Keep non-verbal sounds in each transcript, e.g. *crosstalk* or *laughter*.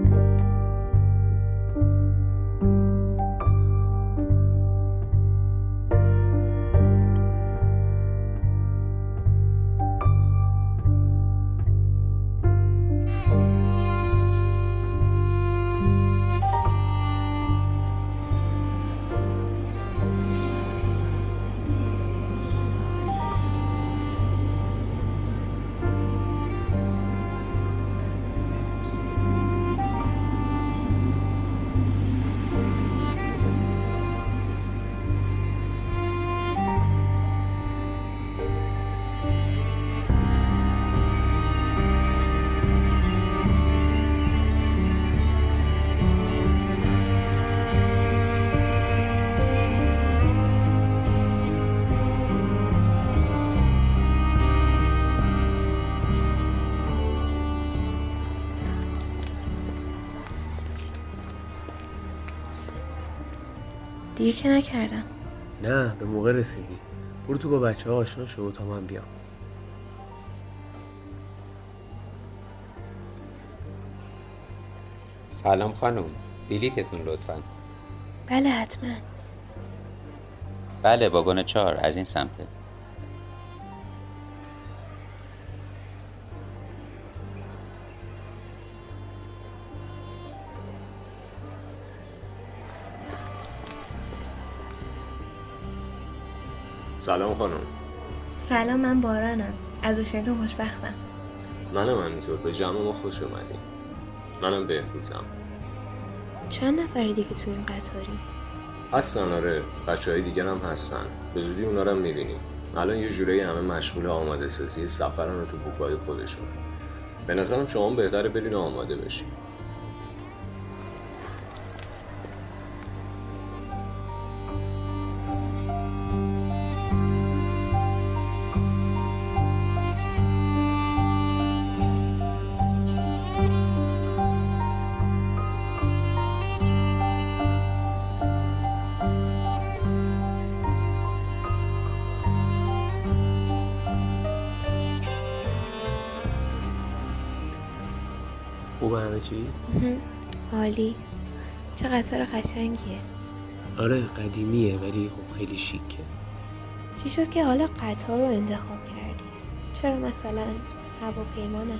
Bye. دیگه که نکردم. نه به موقع رسیدی. برو تو با بچه ها آشنا شو تا من بیام. سلام خانم. بلیتتون لطفا. بله حتما. بله واگن چهار از این سمته سلام خانم. سلام من بارانم. از واشنگتن خوشبختم. منم همینطور. به جمع ما خوش اومدیم منم بهروزم چند نفری دیگه تو این قطاری؟ هستن آره. بچه های دیگر هم هستن. به زودی اونا رو هم می‌بینیم. الان یه جورایی همه مشغول آماده سازی سفرن رو تو بوکای خودشون. به نظرم شما هم بهتره برین و آماده بشین. چی؟ عالی. چه قطار قشنگیه. آره قدیمیه ولی خب خیلی شیکه. چی شد که حالا قطار رو انتخاب کردی؟ چرا مثلا هواپیما نه؟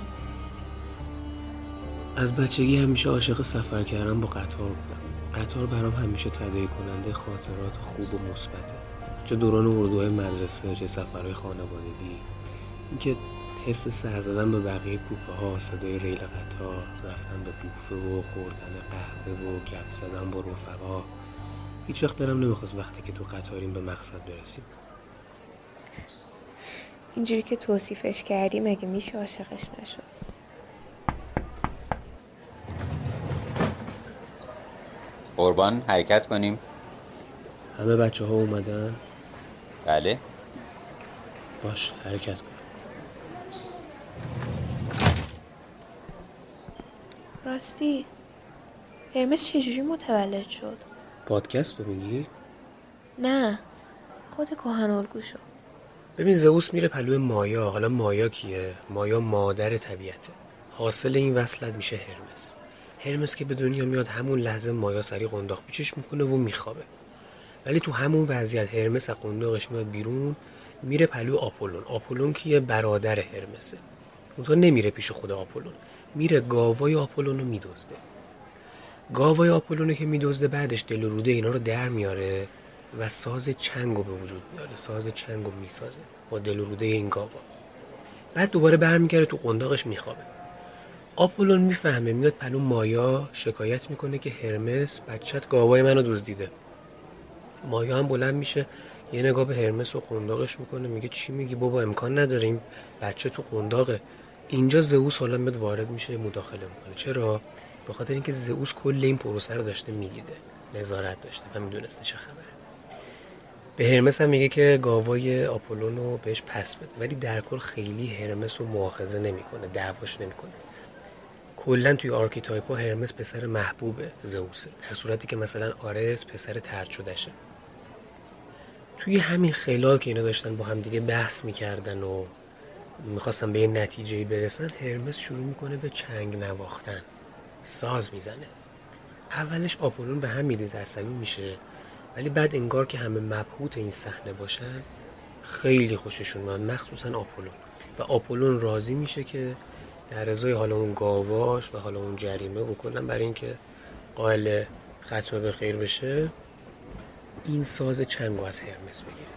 از بچگی همیشه عاشق سفر کردن با قطار بودم. قطار برام همیشه تداعی کننده خاطرات خوب و مثبته. چه دوران اردوهای مدرسه چه سفرهای خانوادگی. اینکه حس سر زدن به بقیه کوپه ها صدای ریل قطار رفتن به بوفه و خوردن قهوه و گپ زدن با رفقا. هیچ وقت دلم نمی‌خواست وقتی که تو قطاریم به مقصد برسیم. اینجوری که توصیفش کردی مگه میشه عاشقش نشد؟ قربان حرکت کنیم. همه بچه ها اومدن؟ بله. باش حرکت کن. راستی. هرمس چجوری متولد شد؟ پادکست رو میگی؟ نه خود کهن الگوشو ببین زئوس میره پلو مایا. حالا مایا کیه؟ مایا مادر طبیعته. حاصل این وصلت میشه هرمس هرمس که به دنیا میاد همون لحظه مایا سری قنداق پیچش می‌کنه و میخوابه. ولی تو همون وضعیت هرمس از قنداقش میاد بیرون میره پلو آپولون. آپولون کیه؟ برادر هرمسه اونطور نمیره پیش خود آپولون. میره گاوای آپولون رو میدزده. گاوای آپولون که میدزده بعدش دل و روده اینا رو در میاره و ساز چنگ رو به وجود میاره. ساز چنگ رو می‌سازه با دل و روده این گاوا. بعد دوباره برمیگرده تو قنداقش میخوابه. آپولون می‌فهمه میاد پلو مایا شکایت می‌کنه که هرمس بچت گاوای منو دزدیده. مایا هم بلند میشه یه نگاه به هرمس و قنداقش می‌کنه میگه چی میگی؟ بابا امکان نداره این بچه تو قنداقه. اینجا زئوس حالا میاد وارد میشه مداخله می‌کنه. چرا؟ به خاطر اینکه زئوس کل این پروسه رو داشته می‌دیده نظارت داشته و می‌دونسته چه خبره. به هرمس هم میگه که گاوای آپولون رو بهش پس بده. ولی در کل خیلی هرمس رو مؤاخذه نمی‌کنه دعواش نمی‌کنه. کلا توی آرکیتایپا هرمس پسر محبوب زئوسه. در صورتی که مثلا آرس پسر ترد شدهشه. توی همین خلال که اینا داشتن با هم دیگه بحث می‌کردن و می‌خواستن به یه نتیجه برسن هرمس شروع می‌کنه به چنگ نواختن. ساز می‌زنه. اولش آپولون به هم میریزه عصبی میشه. ولی بعد انگار که همه مبهوت این صحنه باشن خیلی خوششون میاد مخصوصا آپولون. و آپولون راضی میشه که در ازای حالا اون گاواش و حالا اون جریمه و برای اینکه قائل ختمه به خیر بشه این ساز چنگ از هرمس بگیره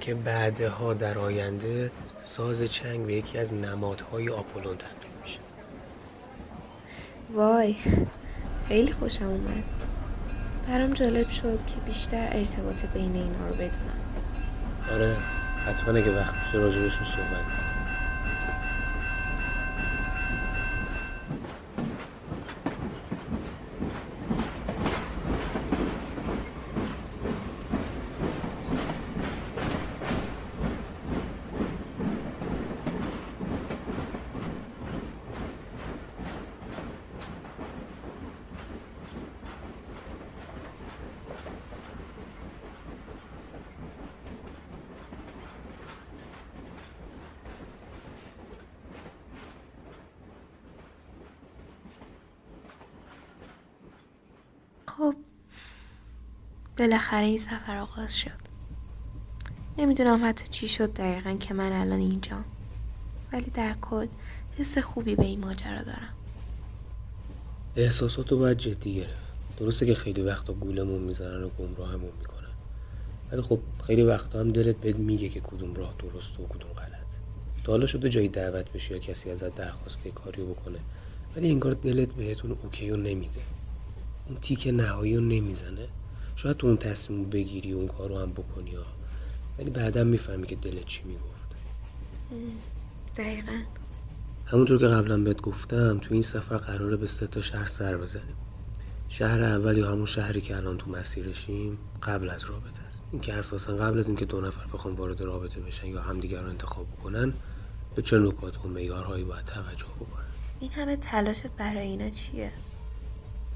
که بعدها در آینده ساز چنگ به یکی از نمادهای آپولون تبدیل میشه. وای خیلی خوشم اومد. برام جالب شد که بیشتر ارتباط بین اینا رو بدونم. آره حتما اگه وقت بشه راجبشون صحبت خب بالاخره این سفر آغاز شد. نمی‌دونم حتی چی شد دقیقا که من الان اینجا ولی در کل حس خوبی به این ماجرا دارم. احساساتو باید جدی گرفت. درسته که خیلی وقتا گولمون می‌زنن و گمراهمون می‌کنن. ولی خب خیلی وقتا هم دلت بهت میگه که کدوم راه درست و کدوم غلط. تا حالا شده جایی دعوت بشی یا کسی ازت درخواسته کاریو بکنه. ولی انگار دلت بهتون اوکیو نمیده. اون تیک نهایی رو نمی‌زنه. شاید تو اون تصمیم بگیری اون کار رو هم بکنی ها ولی بعدا می‌فهمی که دلت چی می‌گفت دقیقا. همونطور که قبلا بهت گفتم تو این سفر قراره به سه تا شهر سر بزنیم. شهر اول یا همون شهری که الان تو مسیرشیم قبل از رابطه است. اینکه اساسا قبل از اینکه دو نفر بخوام وارد رابطه بشن یا همدیگر رو انتخاب بکنن به چه نکات و معیارهایی باید توجه بکنن؟ این همه تلاشت برای اینا چیه؟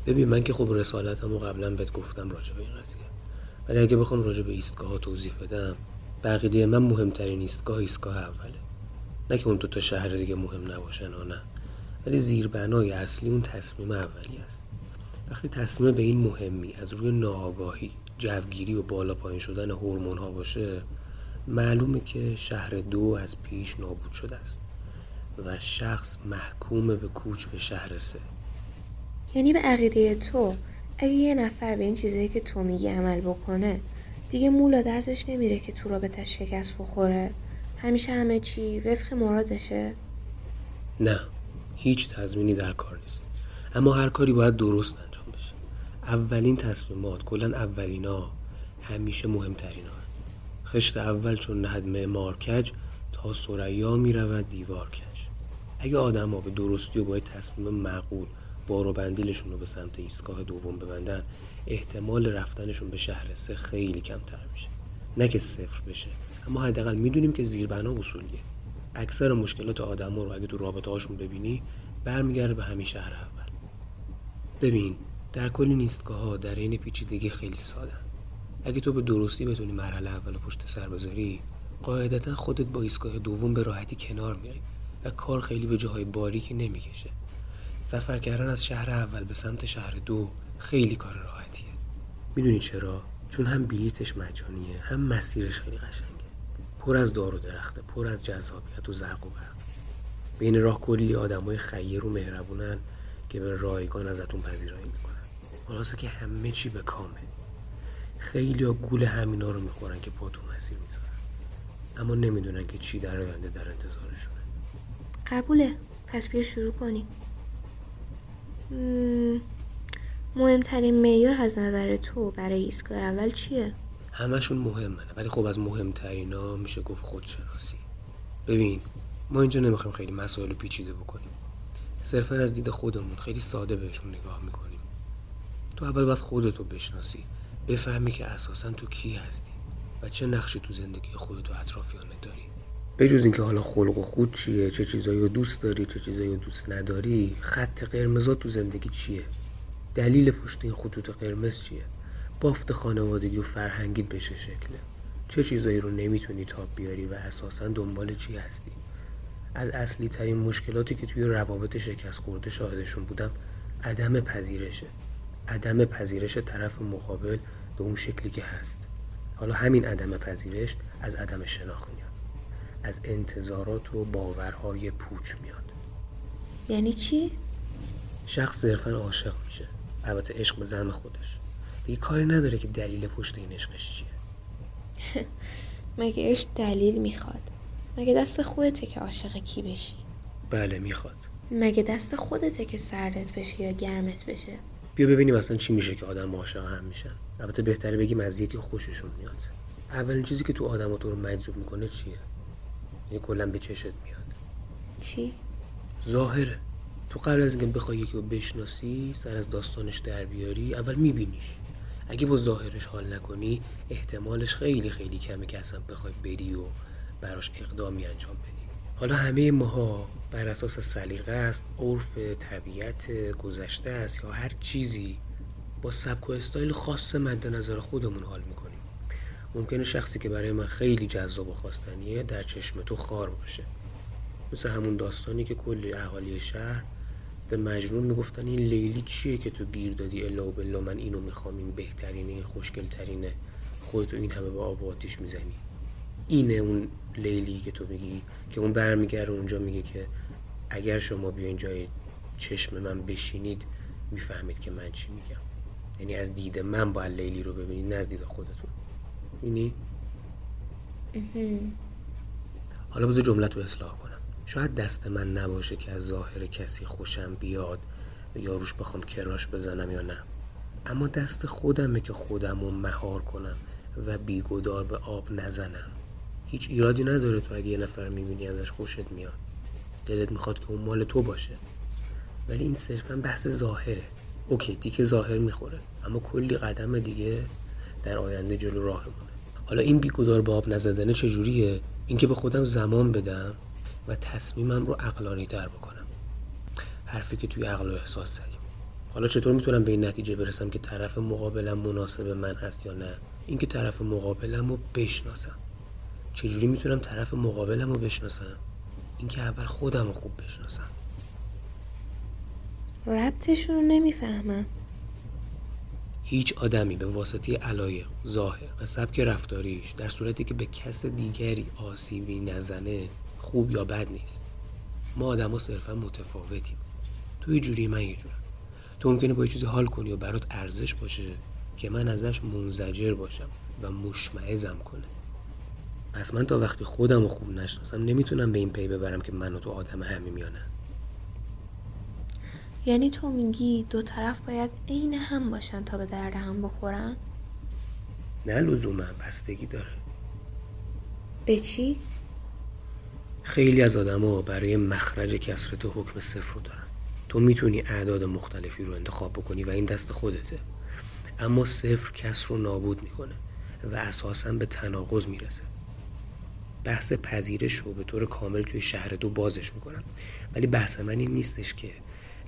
ببین من که خب رسالتمو قبلا بهت گفتم راجع به این قضیه. ولی اگه بخوام راجع به ایستگاه توضیح بدم بقیده من مهمترین ایستگاه ایستگاه اوله. نه که اون دو تا شهر دیگه مهم نباشن ها نه. ولی زیربنای اصلی اون تصمیم اولی است. وقتی تصمیم به این مهمی از روی ناآگاهی جوگیری و بالا پایین شدن هورمون ها باشه معلومه که شهر دو از پیش نابود شده است و شخص محکوم به کوچ به شهر سه. یعنی به عقیده تو اگه یه نفر به این چیزایی که تو میگی عمل بکنه دیگه مولا درزش نمیره که تو رابطش شکست بخوره. همیشه همه چی وفق مرادشه؟ نه هیچ تضمینی در کار نیست. اما هر کاری باید درست انجام بشه. اولین تصمیمات کلا اولینا همیشه مهمترین ها خشت اول چون نهد معمار کج تا سریا می‌رود دیوار کج. اگه آدم ها به درستی و باید تصمیم معقول بار و بندیلشون رو به سمت ایستگاه دوم ببندن احتمال رفتنشون به شهر سه خیلی کمتر میشه. نه که صفر بشه. اما حداقل می‌دونیم که زیربنا اصولیه. اکثر مشکلات آدم رو اگه تو رابطه هاشون ببینی برمیگرده به همین شهر اول. ببین در کل این ها در این پیچیدگی خیلی ساده. اگه تو به درستی بتونی مرحله اول پشت سر بذاری قاعدتا خودت با ایستگاه دوم به راحتی کنار میای و کار خیلی به جاهای باریکی نمی‌کشه. سفر کردن از شهر اول به سمت شهر دو خیلی کار راحتیه. می‌دونی چرا؟ چون هم بلیتش مجانیه هم مسیرش خیلی قشنگه. پر از دار و درخته پر از جذابیت و زرق و برق. بین راه کلی آدمای خیر و مهربونن که به رایگان ازتون پذیرایی می‌کنن. خلاصه که همه چی به کامه. خیلی ها گول همینا رو می‌خورن که پاتون مسیر می‌ذارن. اما نمی‌دونن که چی در آینده در انتظارشونه. قبوله. پس بیا شروع کنیم. مهمترین معیار از نظر تو برای ایستگاه اول چیه؟ همشون مهمه ولی خب از مهمترین ها میشه گفت خودشناسی. ببین ما اینجا نمی‌خوایم خیلی مسائل پیچیده بکنیم. صرفا از دید خودمون خیلی ساده بهشون نگاه می‌کنیم. تو اول باید خودتو بشناسی بفهمی که اساسا تو کی هستی و چه نقشی تو زندگی خودت و اطرافیانت داری. بجز اینکه حالا خلق و خود چیه چه چیزایی رو دوست داری چه چیزایی رو دوست نداری خط قرمزا تو زندگی چیه؟ دلیل پشت این خطوط قرمز چیه؟ بافت خانوادگی و فرهنگیت به چه شکله؟ چه چیزایی رو نمی‌تونی تاب بیاری و اساسا دنبال چی هستی؟ از اصلی ترین مشکلاتی که توی روابط شکست خورده شاهدشون بودم عدم پذیرشه. عدم پذیرش طرف مقابل به اون شکلی که هست. حالا همین عدم پذیرش از عدم شناخت از انتظارات و باورهای پوچ میاد. یعنی چی؟ شخص صرفا عاشق میشه. البته عشق به زم خودش. دیگه کاری نداره که دلیل پشت این عشقش چیه. *laughs* مگه عشق دلیل می‌خواد؟ مگه دست خودته که عاشق کی بشی؟ بله می‌خواد. مگه دست خودته که سردت بشه یا گرمت بشه؟ بیا ببینیم اصلا چی میشه که آدم عاشق هم میشن. البته بهتره بگیم از یکی خوششون میاد. اولین چیزی که تو آدم تو رو مجذوب می‌کنه چیه؟ یعنی کلا به چشت میاد. چی؟ ظاهره. تو قبل از اینکه بخوای یکی رو بشناسی سر از داستانش در بیاری اول میبینیش. اگه با ظاهرش حال نکنی احتمالش خیلی خیلی کمه که اصلا بخوای بری و براش اقدامی انجام بدی. حالا همه ماها بر اساس سلیقه است عرف طبیعت گذشته است یا هر چیزی با سبک و استایل خاص مد نظر خودمون حال می‌کنیم. ممکنه شخصی که برای من خیلی جذاب و خواستنیه در چشم تو خار باشه. مثل همون داستانی که کلی اهالی شهر به مجنون می‌گفتن این لیلی چیه که تو گیر دادی؟ الا و بلا من اینو می‌خوام این بهترینه این خوشگل ترینه خودتو این همه با آب و آتیش می‌زنی. اینه اون لیلی که تو میگی که اون برمیگرده اونجا میگه که اگر شما بیاین جای چشم من بشینید می‌فهمید که من چی میگم. یعنی از دید من باید لیلی رو ببینید نه از دید خودتون. اینی؟ حالا بذار جملت رو اصلاح کنم. شاید دست من نباشه که از ظاهر کسی خوشم بیاد یا روش بخوام کراش بزنم یا نه. اما دست خودمه که خودم رو مهار کنم و بیگدار به آب نزنم. هیچ ایرادی نداره تو اگه یه نفر می‌بینی ازش خوشت میاد. دلت می‌خواد که اون مال تو باشه. ولی این صرفا بحث ظاهره. اوکی دیگه ظاهر می‌خوره. اما کلی قدم دیگه در آینده جلو راهمونه. حالا این بیگدار به آب نزدنه چجوریه؟ اینکه به خودم زمان بدم و تصمیمم رو عقلانی تر بکنم. حرفی که توی عقل و احساس زدیم. حالا چطور می‌تونم به این نتیجه برسم که طرف مقابلم مناسب من هست یا نه؟ اینکه طرف مقابلم رو بشناسم. چجوری می‌تونم طرف مقابلم رو بشناسم؟ اینکه اول خودم رو خوب بشناسم. ربطشون رو نمی‌فهمم. هیچ آدمی به واسطه علایق، ظاهر و سبک رفتاریش در صورتی که به کس دیگری آسیبی نزنه خوب یا بد نیست. ما آدما صرفا متفاوتیم. تو یه جوری من یه جورم. تو ممکنه با یه چیزی حال کنی و برات ارزش باشه که من ازش منزجر باشم و مشمعزم کنه. پس من تا وقتی خودم رو خوب نشناسم نمی‌تونم به این پی ببرم که من و تو آدم همیمیانه یعنی تو میگی دو طرف باید عین هم باشن تا به درد هم بخورن؟ نه لزوما بستگی داره. به چی؟ خیلی از آدما برای مخرج کسرت حکم صفر رو دارن. تو می‌تونی اعداد مختلفی رو انتخاب بکنی و این دست خودته. اما صفر کسر رو نابود می‌کنه و اساسا به تناقض می‌رسه. بحث پذیرش رو به طور کامل توی شهر دو بازش می‌کنم ولی بحث من این نیستش که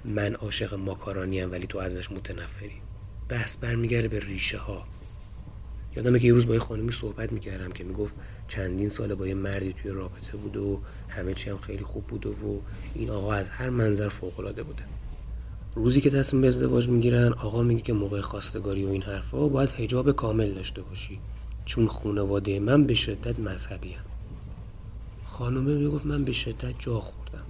من عاشق ماکارانی هم ولی تو ازش متنفری. بحث برمیگرده به ریشه ها یادمه که یه روز با یه خانمی صحبت می‌کردم که می‌گفت چندین سال با یه مردی توی رابطه بوده و همه چی هم خیلی خوب بوده و این آقا از هر منظر فوقالعاده بوده. روزی که تصمیم به ازدواج می‌گیرن آقا میگه که موقع خواستگاری و این حرفا باید حجاب کامل داشته باشی. چون خانواده من به شدت مذهبی هم. خانومه می‌گفت من به شدت جا خوردم.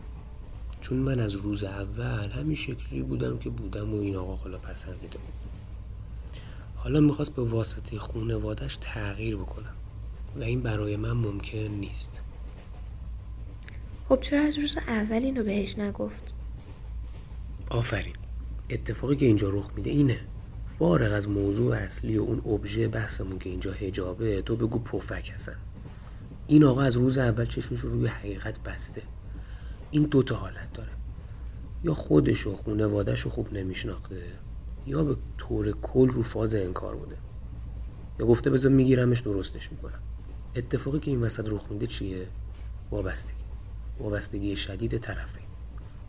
چون من از روز اول همین شکلی بودم که بودم و این آقا حالا پسندیده بود. حالا می‌خواست به واسطه خونوادش تغییر بکنم و این برای من ممکن نیست. خب چرا از روز اول اینو بهش نگفت؟ آفرین. اتفاقی که اینجا رخ میده اینه. فارغ از موضوع اصلی و اون ابژه بحثمون که اینجا هجابه تو بگو پفک هستن این آقا از روز اول چشمش رو روی حقیقت بسته. این دوتا حالت داره. یا خودش و خونوادش رو خوب نمیشناخته یا به طور کل رو فاز انکار بوده. یا گفته بذار میگیرمش درستش می‌کنم. اتفاقی که این وسط رخ میده چیه؟ وابستگی. وابستگی شدید طرفه.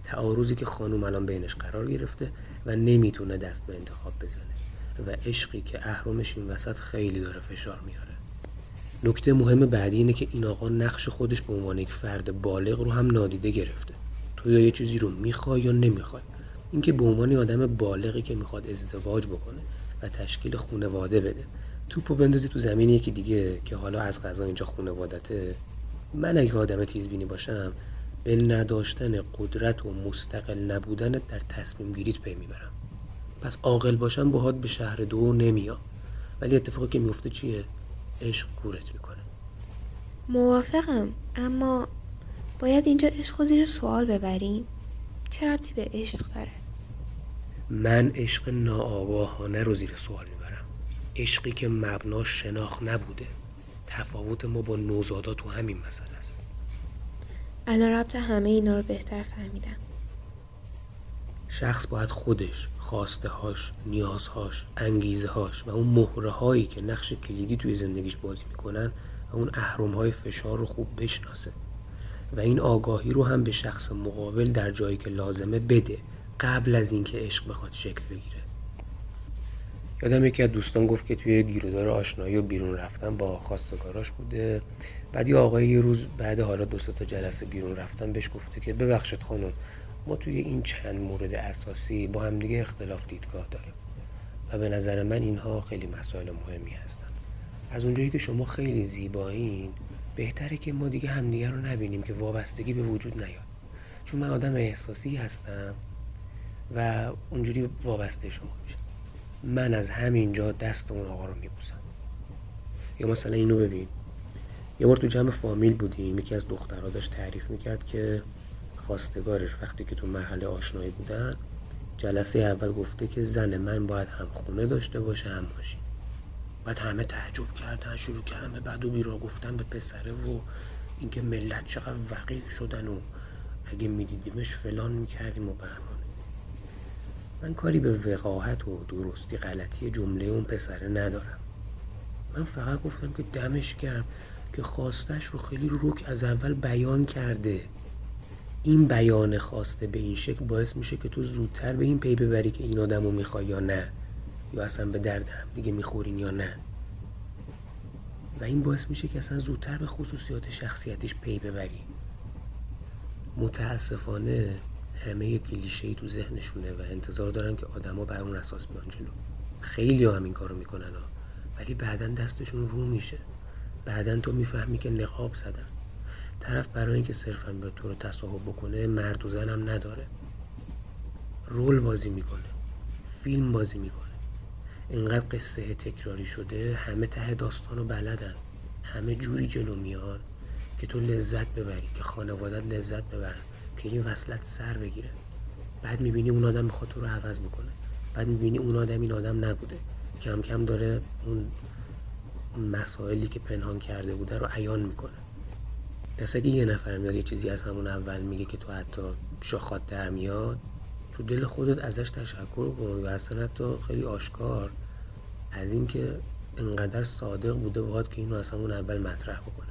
تعارضی که خانوم الان بینش قرار گرفته و نمی‌تونه دست به انتخاب بزنه. و عشقی که اهرمش این وسط خیلی داره فشار میاره. نکته مهم بعدی اینه که این آقا نقش خودش به عنوان یک فرد بالغ رو هم نادیده گرفته. تو یا یه چیزی رو می‌خوای یا نمی‌خوای. اینکه به عنوان آدم بالغی که می‌خواد ازدواج بکنه و تشکیل خونواده بده. توپو بندازی تو زمین یکی دیگه که حالا از غذا اینجا خونوادته من اگه آدم تیزبینی باشم به نداشتن قدرت و مستقل نبودنت در تصمیم گیریت پی می‌برم. پس عاقل باشم باهات به شهر دو نمیام. ولی اتفاقی که میفته چیه؟ عشق کورت می‌کنه. موافقم اما باید اینجا عشق زیر سوال ببریم. چه ربطی به عشق داره؟ من عشق ناآگاهانه رو زیر سوال می‌برم. عشقی که مبناش شناخت نبوده. تفاوت ما با نوزادا تو همین مسئله است. الان ربط همه اینا رو بهتر فهمیدم. شخص باید خودش خواسته هاش نیازهاش انگیزه هاش و اون مهره هایی که نقش کلیدی توی زندگیش بازی می‌کنن و اون اهرم های فشار رو خوب بشناسه. و این آگاهی رو هم به شخص مقابل در جایی که لازمه بده قبل از اینکه عشق بخواد شکل بگیره. یادم یکی از دوستان گفت که توی گیرودار آشنایی و بیرون رفتن با خواستگاراش بوده. بعد یه آقای یه روز بعد حالا دو تا جلسه بیرون رفتن بهش گفته که ببخشید خانم ما توی این چند مورد اساسی با همدیگه اختلاف دیدگاه داریم. و به نظر من اینها خیلی مسائل مهمی هستن. از اونجایی که شما خیلی زیبایین بهتره که ما دیگه همدیگه رو نبینیم که وابستگی به وجود نیاد. چون من آدم احساسی هستم و اونجوری وابسته شما میشه من از همینجا دست اون آقا رو میبوسم. یا مثلا اینو ببین. یه بار تو جمع فامیل بودیم یکی از دخترها داشت تعریف می‌کرد که خواستگارش وقتی که تو مرحله آشنایی بودن جلسه اول گفته که زن من باید هم خونه داشته باشه هم ماشین. بعد همه تعجب کردن شروع کردن به بعد و بیرا گفتن به پسره و اینکه ملت چقدر وقیح شدن و اگه میدیدیمش فلان می‌کردیم و بهمانه من کاری به وقاحت و درستی غلطی جمله اون پسره ندارم. من فقط گفتم که دمش کرد که خواستش رو خیلی روک از اول بیان کرده. این بیان خواسته به این شکل باعث میشه که تو زودتر به این پی ببری که این آدم رو می‌خوای یا نه. یا اصلا به درد هم دیگه می‌خورین یا نه. و این باعث میشه که اصلا زودتر به خصوصیات شخصیتش پی ببری. متاسفانه همه کلیشه ای تو ذهنشونه و انتظار دارن که آدما بر اون اساس بیان جلو. خیلی هم این کارو می‌کنن ها. ولی بعدا دستشون رو میشه. بعدا تو می‌فهمی که نقاب زدن. طرف برای اینکه صرفا به تو رو تصاحب بکنه مرد و زنم نداره. رول بازی می‌کنه. فیلم بازی می‌کنه. اینقدر قصه تکراری شده همه ته داستان رو بلدن. همه جوری جلو میان که تو لذت ببری که خانوادت لذت ببرن که این وصلت سر بگیره. بعد می‌بینی اون آدم می‌خواد تو رو عوض بکنه. بعد می‌بینی اون آدم این آدم نبوده. کم کم داره اون مسائلی که پنهان کرده بوده رو عیان می‌کنه. پس اگه یه نفر میاد یه چیزی از همون اول میگه که تو حتی شاخات در میاد تو دل خودت ازش تشکر کن و اصلا حتی خیلی آشکار از اینکه انقدر صادق بوده باید که اینو از همون اول مطرح بکنه.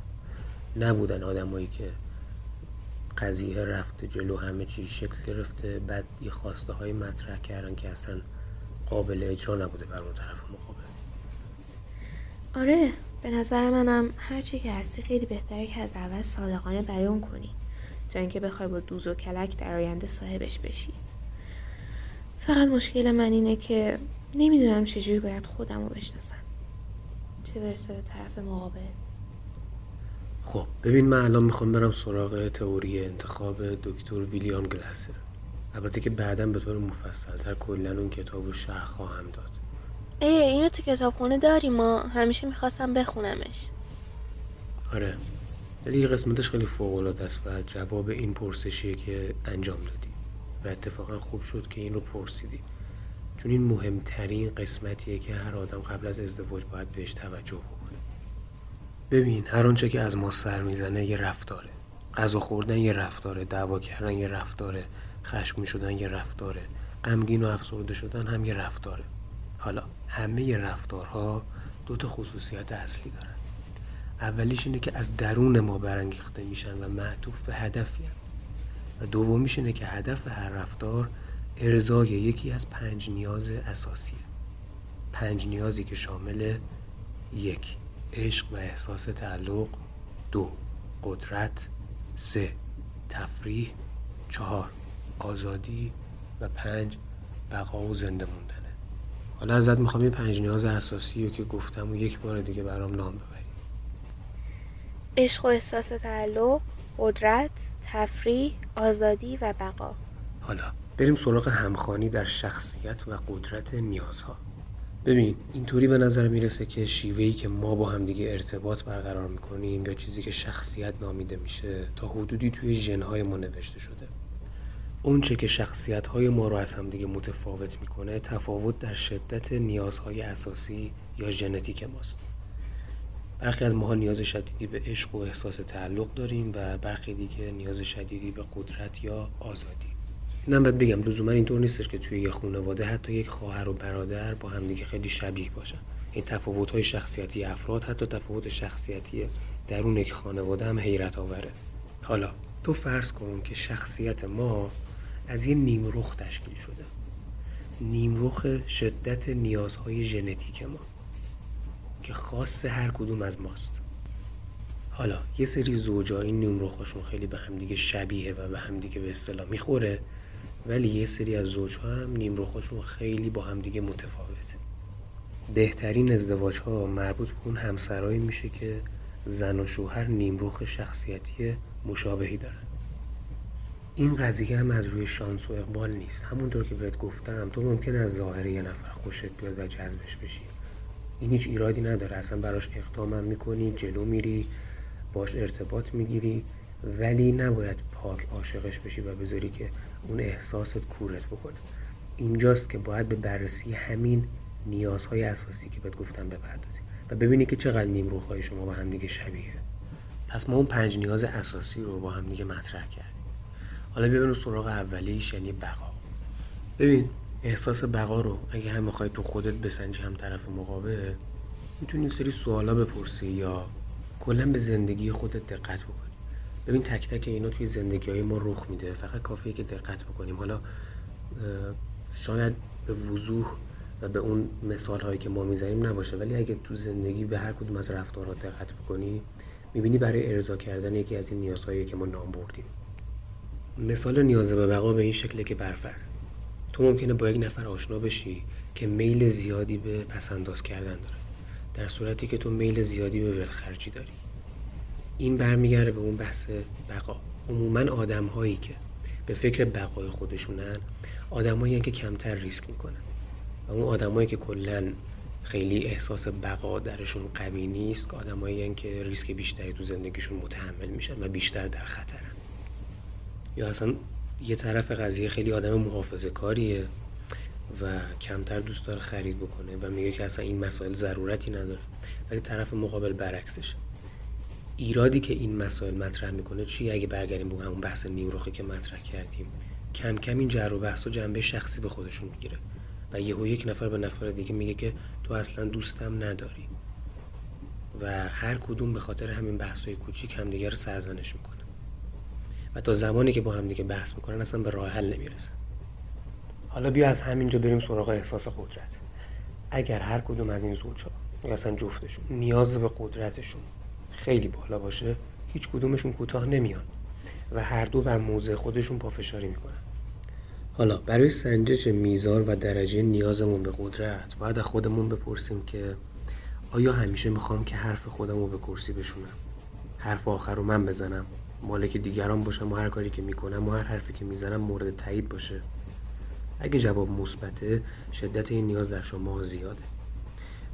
نبودن آدمایی که قضیه رفته جلو همه چی شکل گرفته بعد یه خواسته های مطرح کردن که اصلا قابل اجرا نبوده بر اون طرف مقابل. آره. به نظر منم هرچی که هستی خیلی بهتره که از اول صادقانه بیان کنی تا اینکه بخوای با دوز و کلک در آینده صاحبش بشی. فقط مشکل من اینه که نمی‌دونم چجوری باید خودم رو بشناسم. چه برسه به طرف مقابل. خب ببین من الان می‌خوام برم سراغ تئوری انتخاب دکتر ویلیام گلاسر. البته که بعدا به طور مفصلتر کلا اون کتاب رو شرح خواهم داد. ای اینو تو کتابخونه داری ما. همیشه می‌خواستم بخونمش. آره. ولی قسمتش خیلی فوق العاده است و جواب این پرسشیه که انجام دادی. و اتفاقا خوب شد که این رو پرسیدی. چون این مهمترین قسمتیه که هر آدم قبل از ازدواج باید بهش توجه بکنه. ببین هر آنچه که از ما سر می‌زنه یه رفتاره. غذا خوردن یه رفتاره دعوا کردن یه رفتاره خشم شدن یه رفتاره غمگین و افسرده شدن هم یه رفتاره. حالا همه رفتارها دو تا خصوصیت اصلی دارن. اولیش اینه که از درون ما برانگیخته میشن و معطوف به هدفی و دومیش اینه که هدف هر رفتار ارزای یکی از پنج نیاز اساسیه. پنج نیازی که شامل یک عشق و احساس تعلق دو قدرت سه تفریح چهار آزادی و پنج بقا و زنده حالا ازت می‌خوام این پنج نیاز اساسی رو که گفتم و یک بار دیگه برام نام ببری. عشق و احساس تعلق قدرت تفریح آزادی و بقا. حالا بریم سراغ همخانی در شخصیت و قدرت نیازها. ببین اینطوری به نظر می‌رسه که شیوهی که ما با همدیگه ارتباط برقرار می‌کنیم یا چیزی که شخصیت نامیده میشه تا حدودی توی ژنهای ما نوشته شده. اونچه که شخصیت های ما رو از همدیگه متفاوت می‌کنه تفاوت در شدت نیازهای اساسی یا ژنتیک ماست. برخی از ماها نیاز شدیدی به عشق و احساس تعلق داریم و برخی دیگه نیاز شدیدی به قدرت یا آزادی. اینم باید بگم لزوما اینطور نیستش که توی یه خانواده حتی یک خواهر و برادر با همدیگه خیلی شبیه باشن. این تفاوت های شخصیتی افراد حتی تفاوت شخصیتی درون یک خانواده هم حیرت آوره. حالا تو فرض کن که شخصیت ما از یه نیمرخ تشکیل شده. نیمرخ شدت نیازهای ژنتیک ما که خاص هر کدوم از ماست. حالا یه سری زوجا این نیمرخاشون خیلی به همدیگه شبیه و به همدیگه به اصطلاح می‌خوره ولی یه سری از زوجها هم نیمرخاشون خیلی با همدیگه متفاوته. بهترین ازدواج ها مربوط به اون همسرایی میشه که زن و شوهر نیمرخ شخصیتی مشابهی دارن. این قضیه هم از روی شانس و اقبال نیست. همونطور که بهت گفتم تو ممکن از ظاهر یه نفر خوشت بیاد و جذبش بشی. این هیچ ایرادی نداره. اصلا براش اقدامم می‌کنی جلو میری باش ارتباط می‌گیری ولی نباید پاک عاشقش بشی و بذاری که اون احساست کورت بکنه. اینجاست که باید به بررسی همین نیازهای اساسی که بهت گفتم بپردازی و ببینی که چقدر نیم روخهای شما با هم دیگه شبیه. پس ما اون پنج نیاز اساسی رو با هم دیگه مطرح کردیم. حالا بیا سراغ اولیش یعنی بقا. ببین احساس بقا رو اگه هم می‌خوای تو خودت بسنجی هم طرف مقابل می‌تونی سری سوالا بپرسی یا کلا به زندگی خودت دقت بکنی. ببین تک تک اینا توی زندگی های ما رخ میده. فقط کافیه که دقت بکنیم. حالا شاید به وضوح و به اون مثال هایی که ما می‌زنیم نباشه ولی اگه تو زندگی به هر کدوم از رفتارها دقت بکنی می‌بینی برای ارضا کردن یکی از این نیازهایی که ما نام بردیم. مثال نیاز به بقا به این شکله که برفرض. تو ممکنه با یک نفر آشنا بشی که میل زیادی به پسنداز کردن داره. در صورتی که تو میل زیادی به ولخرجی داری. این برمیگرده به اون بحث بقا. عموما آدم هایی که به فکر بقای خودشونن آدمایی که کمتر ریسک می‌کنن. و اون آدمایی که کلا خیلی احساس بقا درشون قوی نیست آدمایی که ریسک بیشتری تو زندگیشون متحمل میشن و بیشتر در خطرن. یا اصلا یه طرف قضیه خیلی آدم محافظه کاریه و کمتر دوست داره خرید بکنه و میگه که اصلا این مسائل ضرورتی نداره. ولی طرف مقابل برعکسش. ایرادی که این مسائل مطرح می‌کنه چی اگه برگردیم به همون بحث نیمروخه که مطرح کردیم. کم کم این جر و بحث و جنبه شخصی به خودشون می‌گیره. و یهو یک نفر به نفر دیگه میگه که تو اصلا دوستم نداری. و هر کدوم به خاطر همین بحث کوچیک همدیگه رو سرزنش می‌کنه. و تا زمانی که با همدیگه بحث می‌کنن اصلا به راه حل نمی‌رسن حالا بیا از همینجا بریم سراغ احساس قدرت. اگر هر کدوم از این زوجها یا اصلا جفتشون نیاز به قدرتشون خیلی بالا باشه هیچ کدومشون کوتاه نمیان و هر دو بر موضع خودشون پافشاری می‌کنن. حالا برای سنجش میزان و درجه نیازمون به قدرت باید از خودمون بپرسیم که آیا همیشه می‌خوام که حرف خودم رو به کرسی بشونم؟ حرف آخر رو من بزنم؟ مالک دیگران باشم و هر کاری که می‌کنم و هر حرفی که می‌زنم مورد تایید باشه. اگه جواب مثبته شدت این نیاز در شما زیاده.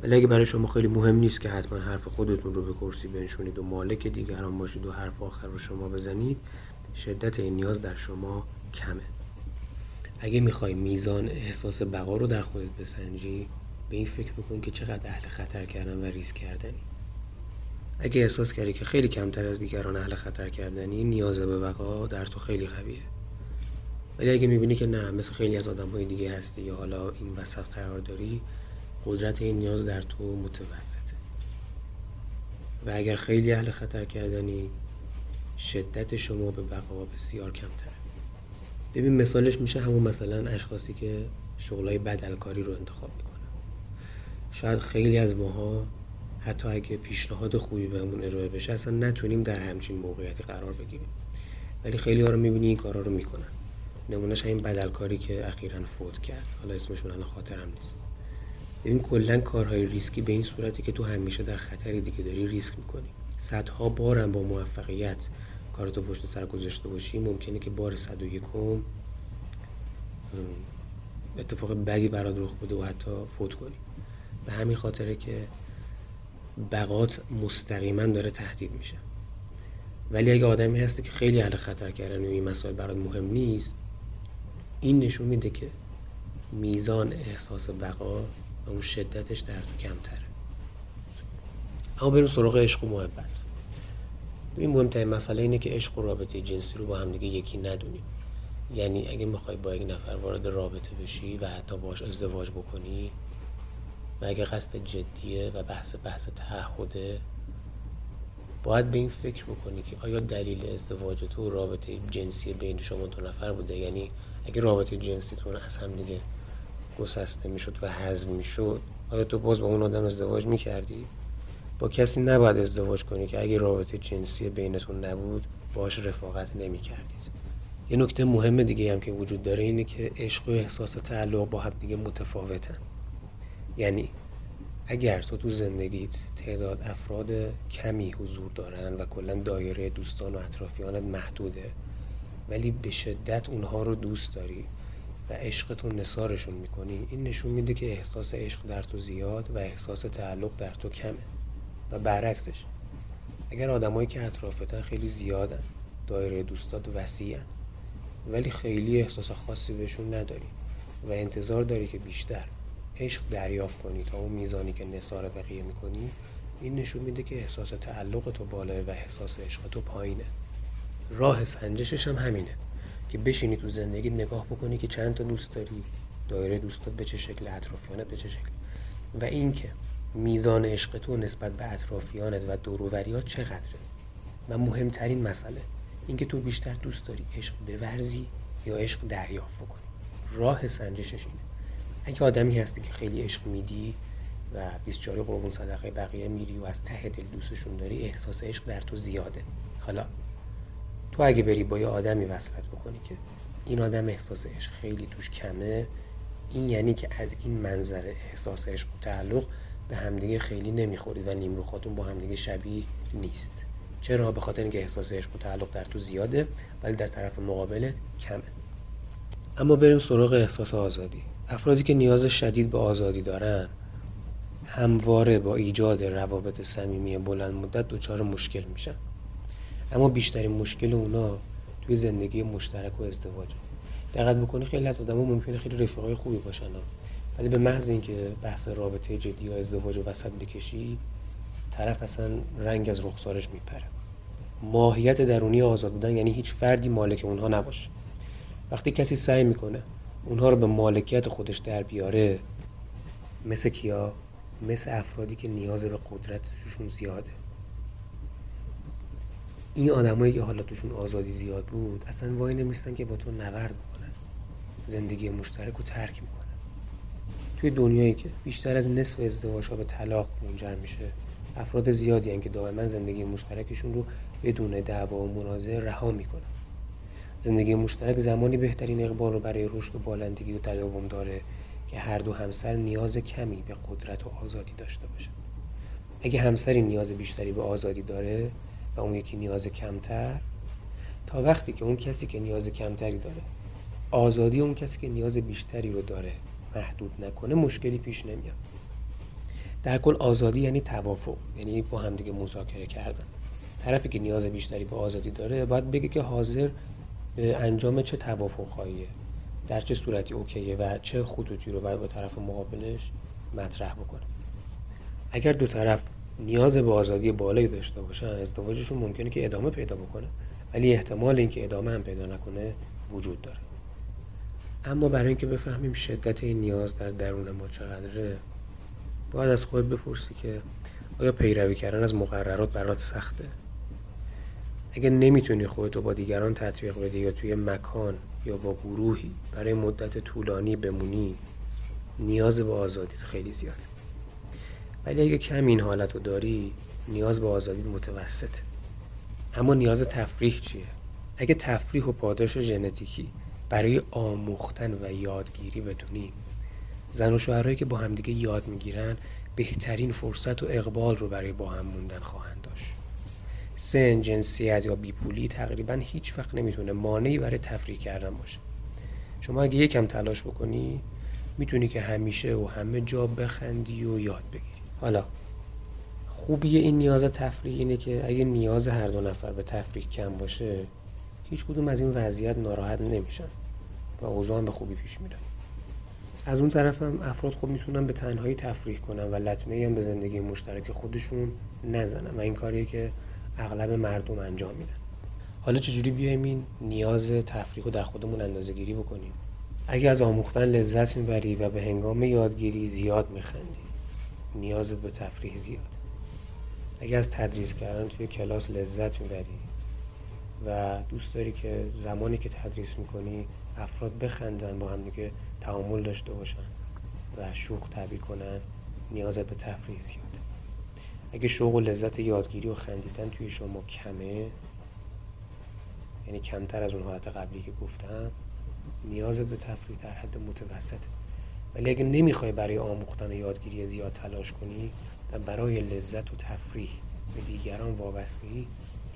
ولی اگه برای شما خیلی مهم نیست که حتما حرف خودتون رو به کرسی بنشونید و مالک دیگران باشید و حرف آخر رو شما بزنید شدت این نیاز در شما کمه. اگه می‌خوای میزان احساس بقا رو در خودت بسنجی به این فکر بکن که چقدر اهل خطر کردن و ریسک کردنی. اگه احساس کردی که خیلی کمتر از دیگران اهل خطر کردنی نیاز به بقا در تو خیلی قویه. ولی اگه می‌بینی که نه مثل خیلی از آدم های دیگه هستی یا حالا این وسط قرار داری قدرت این نیاز در تو متوسطه. و اگر خیلی اهل خطر کردنی شدت شما به بقا بسیار کمتره. ببین مثالش میشه همون مثلا اشخاصی که شغلای بدلکاری رو انتخاب می‌کنن. شاید خیلی از ماها حتی اگه پیشنهاد خوبی بهمون ارائه بشه اصلا نتونیم در همچین موقعیتی قرار بگیریم. ولی خیلی ها رو می‌بینی این کارا رو می‌کنن. نمونهش همین بدلکاری که اخیرا فوت کرد. حالا اسمشون الان خاطرم نیست. ببین کلا کارهای ریسکی به این صورتی که تو همیشه در خطری دیگه داری ریسک می‌کنی. صدها بارم با موفقیت کارتو پشت سر گذاشته باشی ممکنه که بار صد و یکم اتفاق بدی برات رخ بده و حتی فوت کنی. به همین خاطره که بقات مستقیما داره تهدید میشه. ولی اگه آدمی هستی که خیلی اهل خطر کردن و این مسائل برات مهم نیست این نشون میده که میزان احساس بقا و اون شدتش در تو کمتره. اما بریم سراغ عشق و محبت. این مهمترین مسئله اینه که عشق و رابطه جنسی رو با هم دیگه یکی ندونیم. یعنی اگه می‌خوای با یک نفر وارد رابطه بشی و حتی باش ازدواج بکنی و اگه قصد جدیه و بحث بحث تعهده باید به این فکر بکنی که آیا دلیل ازدواج تو رابطه جنسی بین شما دو نفر بوده؟ یعنی اگه رابطه جنسیتون از هم دیگه گسسته می‌شد و حذف می‌شد آیا تو باز با اون آدم ازدواج می‌کردی؟ با کسی نباید ازدواج کنی که اگه رابطه جنسی بینتون نبود باش رفاقت نمی‌کردید. یه نکته مهم دیگه هم که وجود داره اینه که عشق و احساس تعلق با هم دیگه متفاوتن. یعنی اگر تو تو زندگیت تعداد افراد کمی حضور دارن و کلا دایره دوستان و اطرافیانت محدوده ولی به شدت اونها رو دوست داری و عشقتون نثارشون می‌کنی این نشون میده که احساس عشق در تو زیاد و احساس تعلق در تو کمه و برعکسش. اگر آدمایی که اطرافتن خیلی زیادن دایره دوستات وسیعن ولی خیلی احساس خاصی بهشون نداری و انتظار داری که بیشتر. عشق دریافت کنی تا اون میزانی که نصار بقیه می‌کنی این نشون میده که احساس تعلق تو بالاه و احساس عشق تو پایینه. راه سنجشش هم همینه که بشینی تو زندگی نگاه بکنی که چند تا دوست داری دایره دوستات به چه شکل اطرافیانت به چه شکل. و اینکه میزان عشق تو نسبت به اطرافیانت و دوروبریات چقدره. و مهمترین مسئله اینکه تو بیشتر دوست داری عشق بورزی یا عشق دریافت بکنی. راه سنجشش اینه. اگه آدمی هستی که خیلی عشق میدی و 24 قربون صدقه بقیه میری و از ته دل دوستشون داری احساس عشق در تو زیاده. حالا تو اگه بری با یه آدمی وصلت بکنی که این آدم احساس عشق خیلی توش کمه این یعنی که از این منظر احساس عشق و تعلق به همدیگه خیلی نمی‌خورید و نیمروخاتون با همدیگه شبیه نیست. چرا؟ به خاطر اینکه احساس عشق و تعلق در تو زیاده ولی در طرف مقابلت کمه. اما بریم سراغ احساس آزادی. افرادی که نیاز شدید به آزادی دارن همواره با ایجاد روابط صمیمی بلند مدت دچار مشکل میشن. اما بیشترین مشکل اونا توی زندگی مشترک و ازدواجه دقت بکنی خیلی از آدم‌ها ممکنه خیلی رفیقای خوبی باشن. ولی به محض اینکه بحث رابطه جدی یا ازدواج و وسط بکشی طرف اصلا رنگ از رخسارش میپره. ماهیت درونی آزاد بودن یعنی هیچ فردی مالک اونها نباشه. وقتی کسی سعی می‌کنه اونها رو به مالکیت خودش در بیاره. مثل کیا؟ مثل افرادی که نیاز به قدرتشون زیاده. این آدمایی که حالا توشون آزادی زیاد بود اصلا وای نمیستن که با تو نورد بکنن زندگی مشترک رو ترک می‌کنن. توی دنیایی که بیشتر از نصف ازدواج ها به طلاق منجر میشه افراد زیادی هن که دائما زندگی مشترکشون رو بدون دعوا و منازعه رها می‌کنن. زندگی مشترک زمانی بهترین اقبال رو برای رشد و بالندگی و تداوم داره که هر دو همسر نیاز کمی به قدرت و آزادی داشته باشه اگه همسری نیاز بیشتری به آزادی داره و اون یکی نیاز کمتر تا وقتی که اون کسی که نیاز کمتری داره آزادی اون کسی که نیاز بیشتری رو داره محدود نکنه مشکلی پیش نمیاد. در کل آزادی یعنی توافق یعنی با همدیگه مذاکره کردن. طرفی که نیاز بیشتری به آزادی داره باید بگه که حاضر انجام چه توافق در چه صورتی اوکیه و چه خطوطی رو باید با طرف مقابلش مطرح بکنه. اگر دو طرف نیاز به آزادی بالایی داشته باشن ازدواجشون ممکنه که ادامه پیدا بکنه ولی احتمال اینکه ادامه هم پیدا نکنه وجود داره. اما برای اینکه بفهمیم شدت این نیاز در درون ما چقدره باید از خود بپرسی که آیا پیروی کردن از مقررات برات سخته؟ اگه نمی‌تونی خودتو با دیگران تطبیق بدی یا توی مکان یا با گروهی برای مدت طولانی بمونی نیاز به آزادیت خیلی زیاده. ولی اگه کم این حالت رو داری نیاز به آزادی متوسطه. اما نیاز تفریح چیه؟ اگه تفریح و پاداش ژنتیکی برای آموختن و یادگیری بتونیم زن و شوهرهایی که با همدیگه یاد می‌گیرن بهترین فرصت و اقبال رو برای با هم موندن خواهند داشت. سن جنسیت یا بیپولی تقریبا هیچ وقت نمی‌تونه مانعی برای تفریح کردن باشه. شما اگه یکم تلاش بکنی می‌تونی که همیشه و همه جا بخندی و یاد بگیری. حالا خوبی این نیاز تفریح اینه که اگه نیاز هر دو نفر به تفریح کم باشه هیچ کدوم از این وضعیت ناراحت نمیشن و اوضاع به خوبی پیش میرن از اون طرف هم افراد خب می‌تونن به تنهایی تفریح کنن و لطمه هم به زندگی مشترک خودشون نزنن و این کاریه که اغلب مردم انجام میدن. حالا چجوری بیایم این نیاز تفریح رو در خودمون اندازه گیری بکنیم؟ اگه از آموختن لذت می‌بری و به هنگام یادگیری زیاد میخندی نیازت به تفریح زیاد. اگه از تدریس کردن توی کلاس لذت می‌بری و دوست داری که زمانی که تدریس می‌کنی افراد بخندن با هم دیگه تعامل داشته باشن و شوخ طبیع کنن نیازت به تفریح زیاد. اگه شوق و لذت یادگیری و خندیدن توی شما کمه؟ یعنی کمتر از اون حالت قبلی که گفتم؟ نیازت به تفریح در حد متوسطه. ولی اگه نمی‌خوای برای آموختن یادگیری زیاد تلاش کنی و برای لذت و تفریح به دیگران وابستگی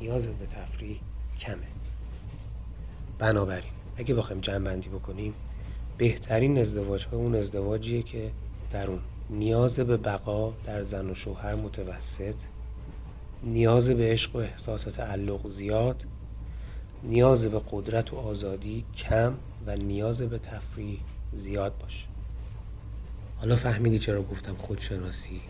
نیازت به تفریح کمه. بنابراین اگه بخوایم جمع بندی بکنیم بهترین ازدواج ها اون ازدواجیه که در اون. نیاز به بقا در زن و شوهر متوسط نیاز به عشق و احساس تعلق زیاد نیاز به قدرت و آزادی کم و نیاز به تفریح زیاد باشه. حالا فهمیدی چرا گفتم خودشناسی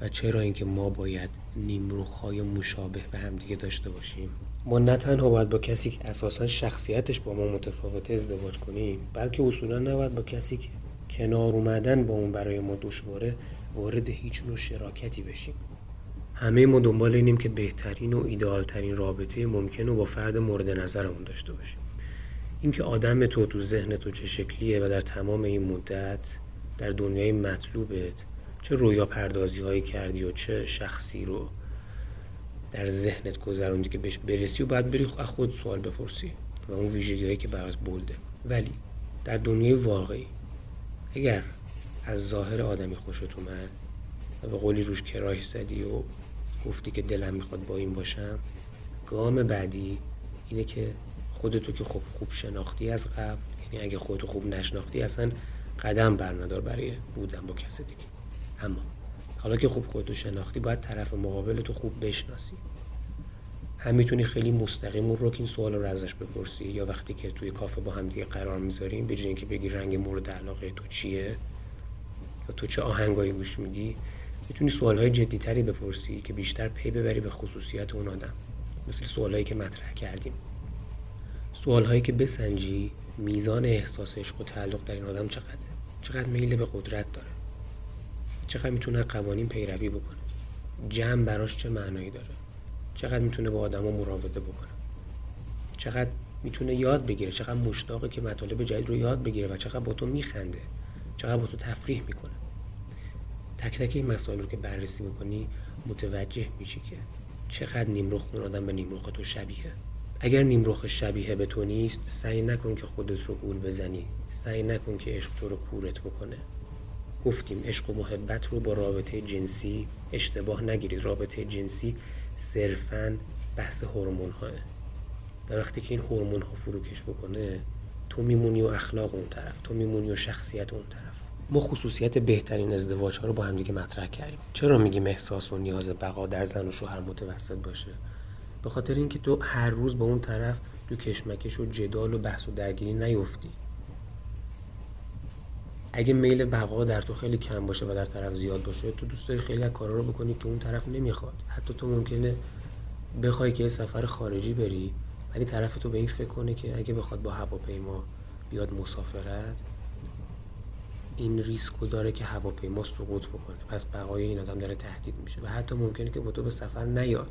و چرا اینکه ما باید نیمروخهای مشابه به همدیگه داشته باشیم؟ ما نه تنها باید با کسی که اساسا شخصیتش با ما متفاوته ازدواج کنیم بلکه اصولا نباید با کسی که کنار اومدن با اون برای ما دشواره وارد هیچ نوع شراکتی بشیم. همه ما دنبال اینیم که بهترین و ایدئالترین رابطه ممکن رو با فرد مورد نظرمون داشته باشیم. اینکه آدم تو تو ذهن تو چه شکلیه و در تمام این مدت در دنیای مطلوبت چه رویا پردازی هایی کردی و چه شخصی رو در ذهنت گذروندی که بهش برسی و بعد بری از خود سوال بپرسی و اون ویژگی هایی که برات بولده ولی در دنیای واقعی اگر از ظاهر آدمی خوشت اومد و به قولی روش کراش زدی و گفتی که دلم می‌خواد با این باشم گام بعدی اینه که خودتو که خوب خوب شناختی از قبل یعنی اگه خودتو خوب نشناختی اصلا قدم برندار برای بودن با کسی دیگه. اما حالا که خوب خودتو شناختی باید طرف مقابل تو خوب بشناسی. هم می‌تونی خیلی مستقیم اون رو این سوال رو ازش بپرسی؟ یا وقتی که توی کافه با هم دیگه قرار می‌ذاریم به اینکه بگی رنگ مورد علاقه تو چیه؟ یا تو چه آهنگایی گوش میدی؟ می‌تونی سوالهای جدیتری بپرسی که بیشتر پی ببری به خصوصیت اون آدم. مثل سوالهایی که مطرح کردیم. سوالهایی که بسنجی میزان احساس عشق و تعلق در این آدم چقدره چقدر میل به قدرت داره؟ چقدر می‌تونه قوانین پیروی بکنه؟ جمع براش چه معنایی داره؟ چقدر می‌تونه با آدما مراوده بکنه؟ چقدر می‌تونه یاد بگیره؟ چقدر مشتاقه که مطالب جدید رو یاد بگیره و چقدر با تو میخنده؟ چقدر با تو تفریح می‌کنه؟ تک تک این مسائل رو که بررسی بکنی متوجه میشی که چقدر نیمرخ اون آدم به نیمرخ تو شبیه. اگر نیمرخ شبیه به تو نیست سعی نکن که خودت رو گول بزنی. سعی نکن که عشق تو رو کورت بکنه. گفتیم عشق و محبت رو با رابطه جنسی اشتباه نگیرید. رابطه جنسی صرفا بحث هورمون های و وقتی که این هورمون ها فروکش بکنه تو میمونی و اخلاق اون طرف تو میمونی و شخصیت اون طرف. ما خصوصیت بهترین ازدواج ها رو با هم دیگه مطرح کردیم. چرا میگیم احساس و نیاز بقا در زن و شوهر متوسط باشه؟ به خاطر اینکه تو هر روز با اون طرف تو کشمکش و جدال و بحث و درگیری نیفتی. اگه میل بقا در تو خیلی کم باشه و در طرف زیاد باشه تو دوست داری خیلی از کارا رو بکنی که اون طرف نمی‌خواد. حتی تو ممکنه بخوای که سفر خارجی بری ولی طرف تو به این فکر کنه که اگه بخواد با هواپیما بیاد مسافرت این ریسکو داره که هواپیما سقوط بکنه. پس بقای این آدم داره تهدید میشه و حتی ممکنه که با تو به سفر نیاد.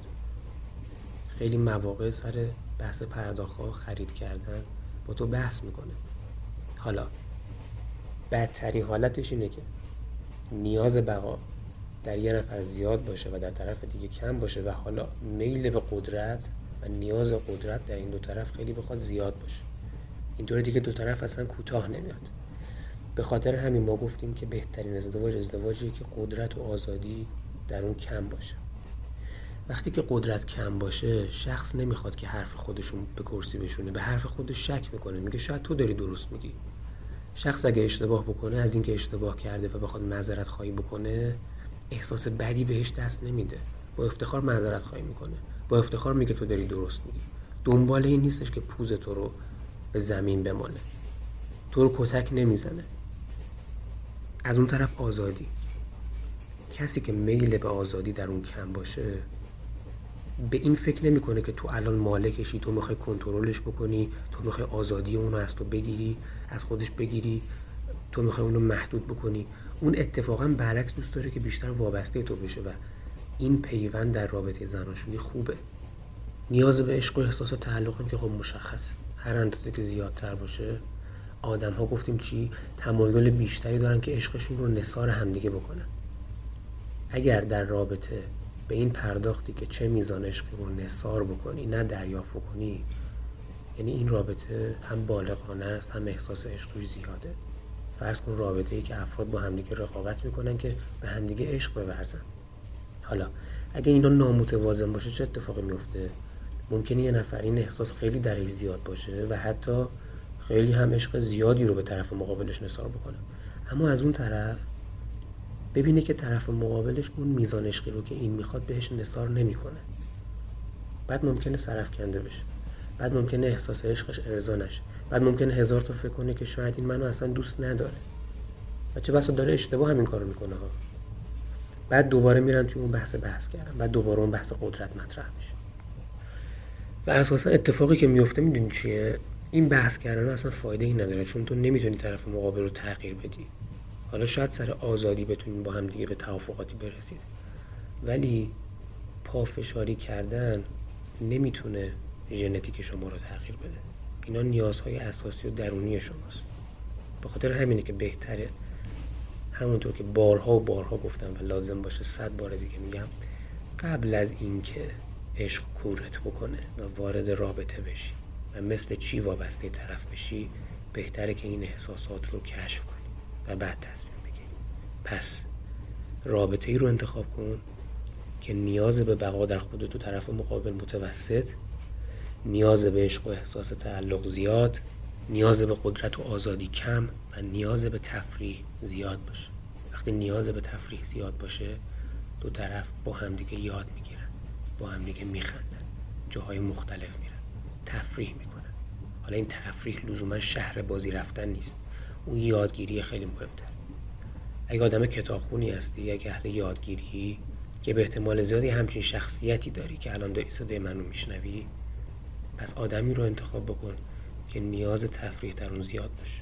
خیلی مواقع سر بحث پرداخت خرید کردن با تو بحث می‌کنه. حالا بدترین حالتش اینه که نیاز بقا در یه نفر زیاد باشه و در طرف دیگه کم باشه و حالا میل به قدرت و نیاز قدرت در این دو طرف خیلی بخواد زیاد باشه. اینطوری دیگه دو طرف اصلا کوتاه نمیاد. به خاطر همین ما گفتیم که بهترین ازدواج ازدواجیه که قدرت و آزادی در اون کم باشه. وقتی که قدرت کم باشه شخص نمی‌خواد که حرف خودشون به کرسی بشونه به حرف خودش شک می‌کنه میگه شاید تو داری درست میگی. شخص اگه اشتباه بکنه از اینکه اشتباه کرده و بخواد معذرت خواهی بکنه احساس بدی بهش دست نمیده. با افتخار معذرت خواهی می‌کنه. با افتخار میگه تو داری درست میگی. دنبال این نیستش که پوز تو رو به زمین بمانه تو رو کتک نمی‌زنه. از اون طرف آزادی. کسی که میل به آزادی در اون کم باشه به این فکر نمی‌کنه که تو الان مالکشی تو می‌خوای کنترلش بکنی تو می‌خوای آزادی اونو از تو بگیری از خودش بگیری تو می‌خوای اونو محدود بکنی. اون اتفاقا برعکس دوست داره که بیشتر وابسته تو بشه و این پیوند در رابطه زناشویی خوبه. نیاز به عشق و احساس تعلق هم که خب مشخص. هر اندازه که زیادتر باشه آدم ها گفتیم چی؟ تمایل بیشتری دارن که عشقشون رو نصار همدیگه بکنن. اگر در رابطه به این پرداختی که چه میزان عشقی رو نصار بکنی نه دریافت بکنی. یعنی این رابطه هم بالغانه است هم احساس عشق زیاده. فرض کن رابطه ای که افراد با همدیگه رقابت می‌کنن که به همدیگه عشق بورزن حالا اگه اینا نامتوازن باشه چه اتفاقی میفته ممکنه یه نفر این احساس خیلی درش زیاد باشه و حتی خیلی هم عشق زیادی رو به طرف مقابلش نثار بکنه. اما از اون طرف ببینه که طرف مقابلش اون میزان عشقی رو که این می‌خواد بهش نثار نمی‌کنه. بعد ممکنه سرف کنده بشه. بعد ممکنه احساس عشقش ارضا نشه. بعد ممکنه هزار تا فکر کنه که شاید این منو اصلا دوست نداره. و چه بسا داره اشتباه همین کارو می‌کنه ها. بعد دوباره میرن توی اون بحث بحث کردن. بعد دوباره اون بحث قدرت مطرح میشه. و اساسا اتفاقی که میفته می‌دونی چیه؟ این بحث کردن اصلا فایده ای نداره چون تو نمی‌تونی طرف مقابل رو تغییر بدی. حالا شاید سر آزادی بتونین با هم دیگه به توافقاتی برسید ولی پافشاری کردن نمی‌تونه ژنتیک شما رو تغییر بده. اینا نیازهای اساسی و درونی شماست. به خاطر همینه که بهتره همونطور که بارها و بارها گفتم و لازم باشه صد بار دیگه میگم قبل از اینکه عشق کورت بکنه و وارد رابطه بشی و مثل چی وابسته طرف بشی بهتره که این احساسات رو کشف کنی. و بعد تصمیم بگیری. پس رابطه ای رو انتخاب کن که نیاز به بقا در خودت و طرف مقابل متوسط نیاز به عشق و احساس تعلق زیاد نیاز به قدرت و آزادی کم و نیاز به تفریح زیاد باشه. وقتی نیاز به تفریح زیاد باشه دو طرف با همدیگه یاد می‌گیرن با همدیگه میخندن جاهای مختلف میرن تفریح می‌کنن. حالا این تفریح لزوما شهر بازی رفتن نیست. اون یادگیری خیلی مهمتر. اگه آدم کتابخونی هستی اگه اهل یادگیری که به احتمال زیادی همچین شخصیتی داری که الان داری صدای منو میشنوی پس آدمی رو انتخاب بکن که نیاز تفریح در اون زیاد باشه.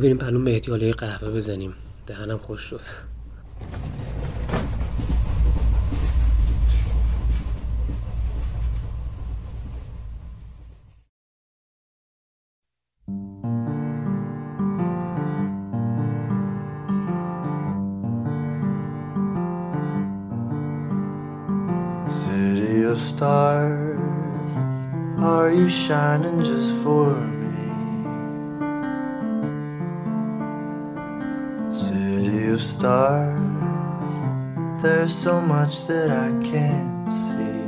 بریم پلون به قهوه بزنیم. دهنم خوش شد. Shining just for me. City of stars, there's so much that I can't see.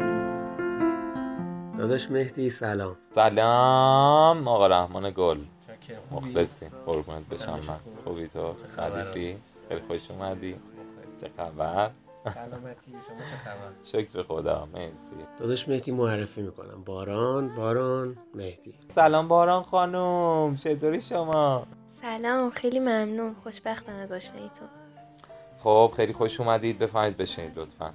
داداش مهدی سلام. سلام آقا رحمان گل. مخلصیم قربونت بشم من. خوبی تو؟ خلیفی خیلی خوش اومدی. چه خبر؟ سلامتی. شما چه خبر؟ شکر خدا مرسی. داداش مهدی معرفی می‌کنم. باران باران مهدی. سلام باران خانم چطوری شما؟ سلام خیلی ممنون. خوشبختم از آشناییتون. خب خیلی خوش اومدید. بفهمید بشینید لطفا.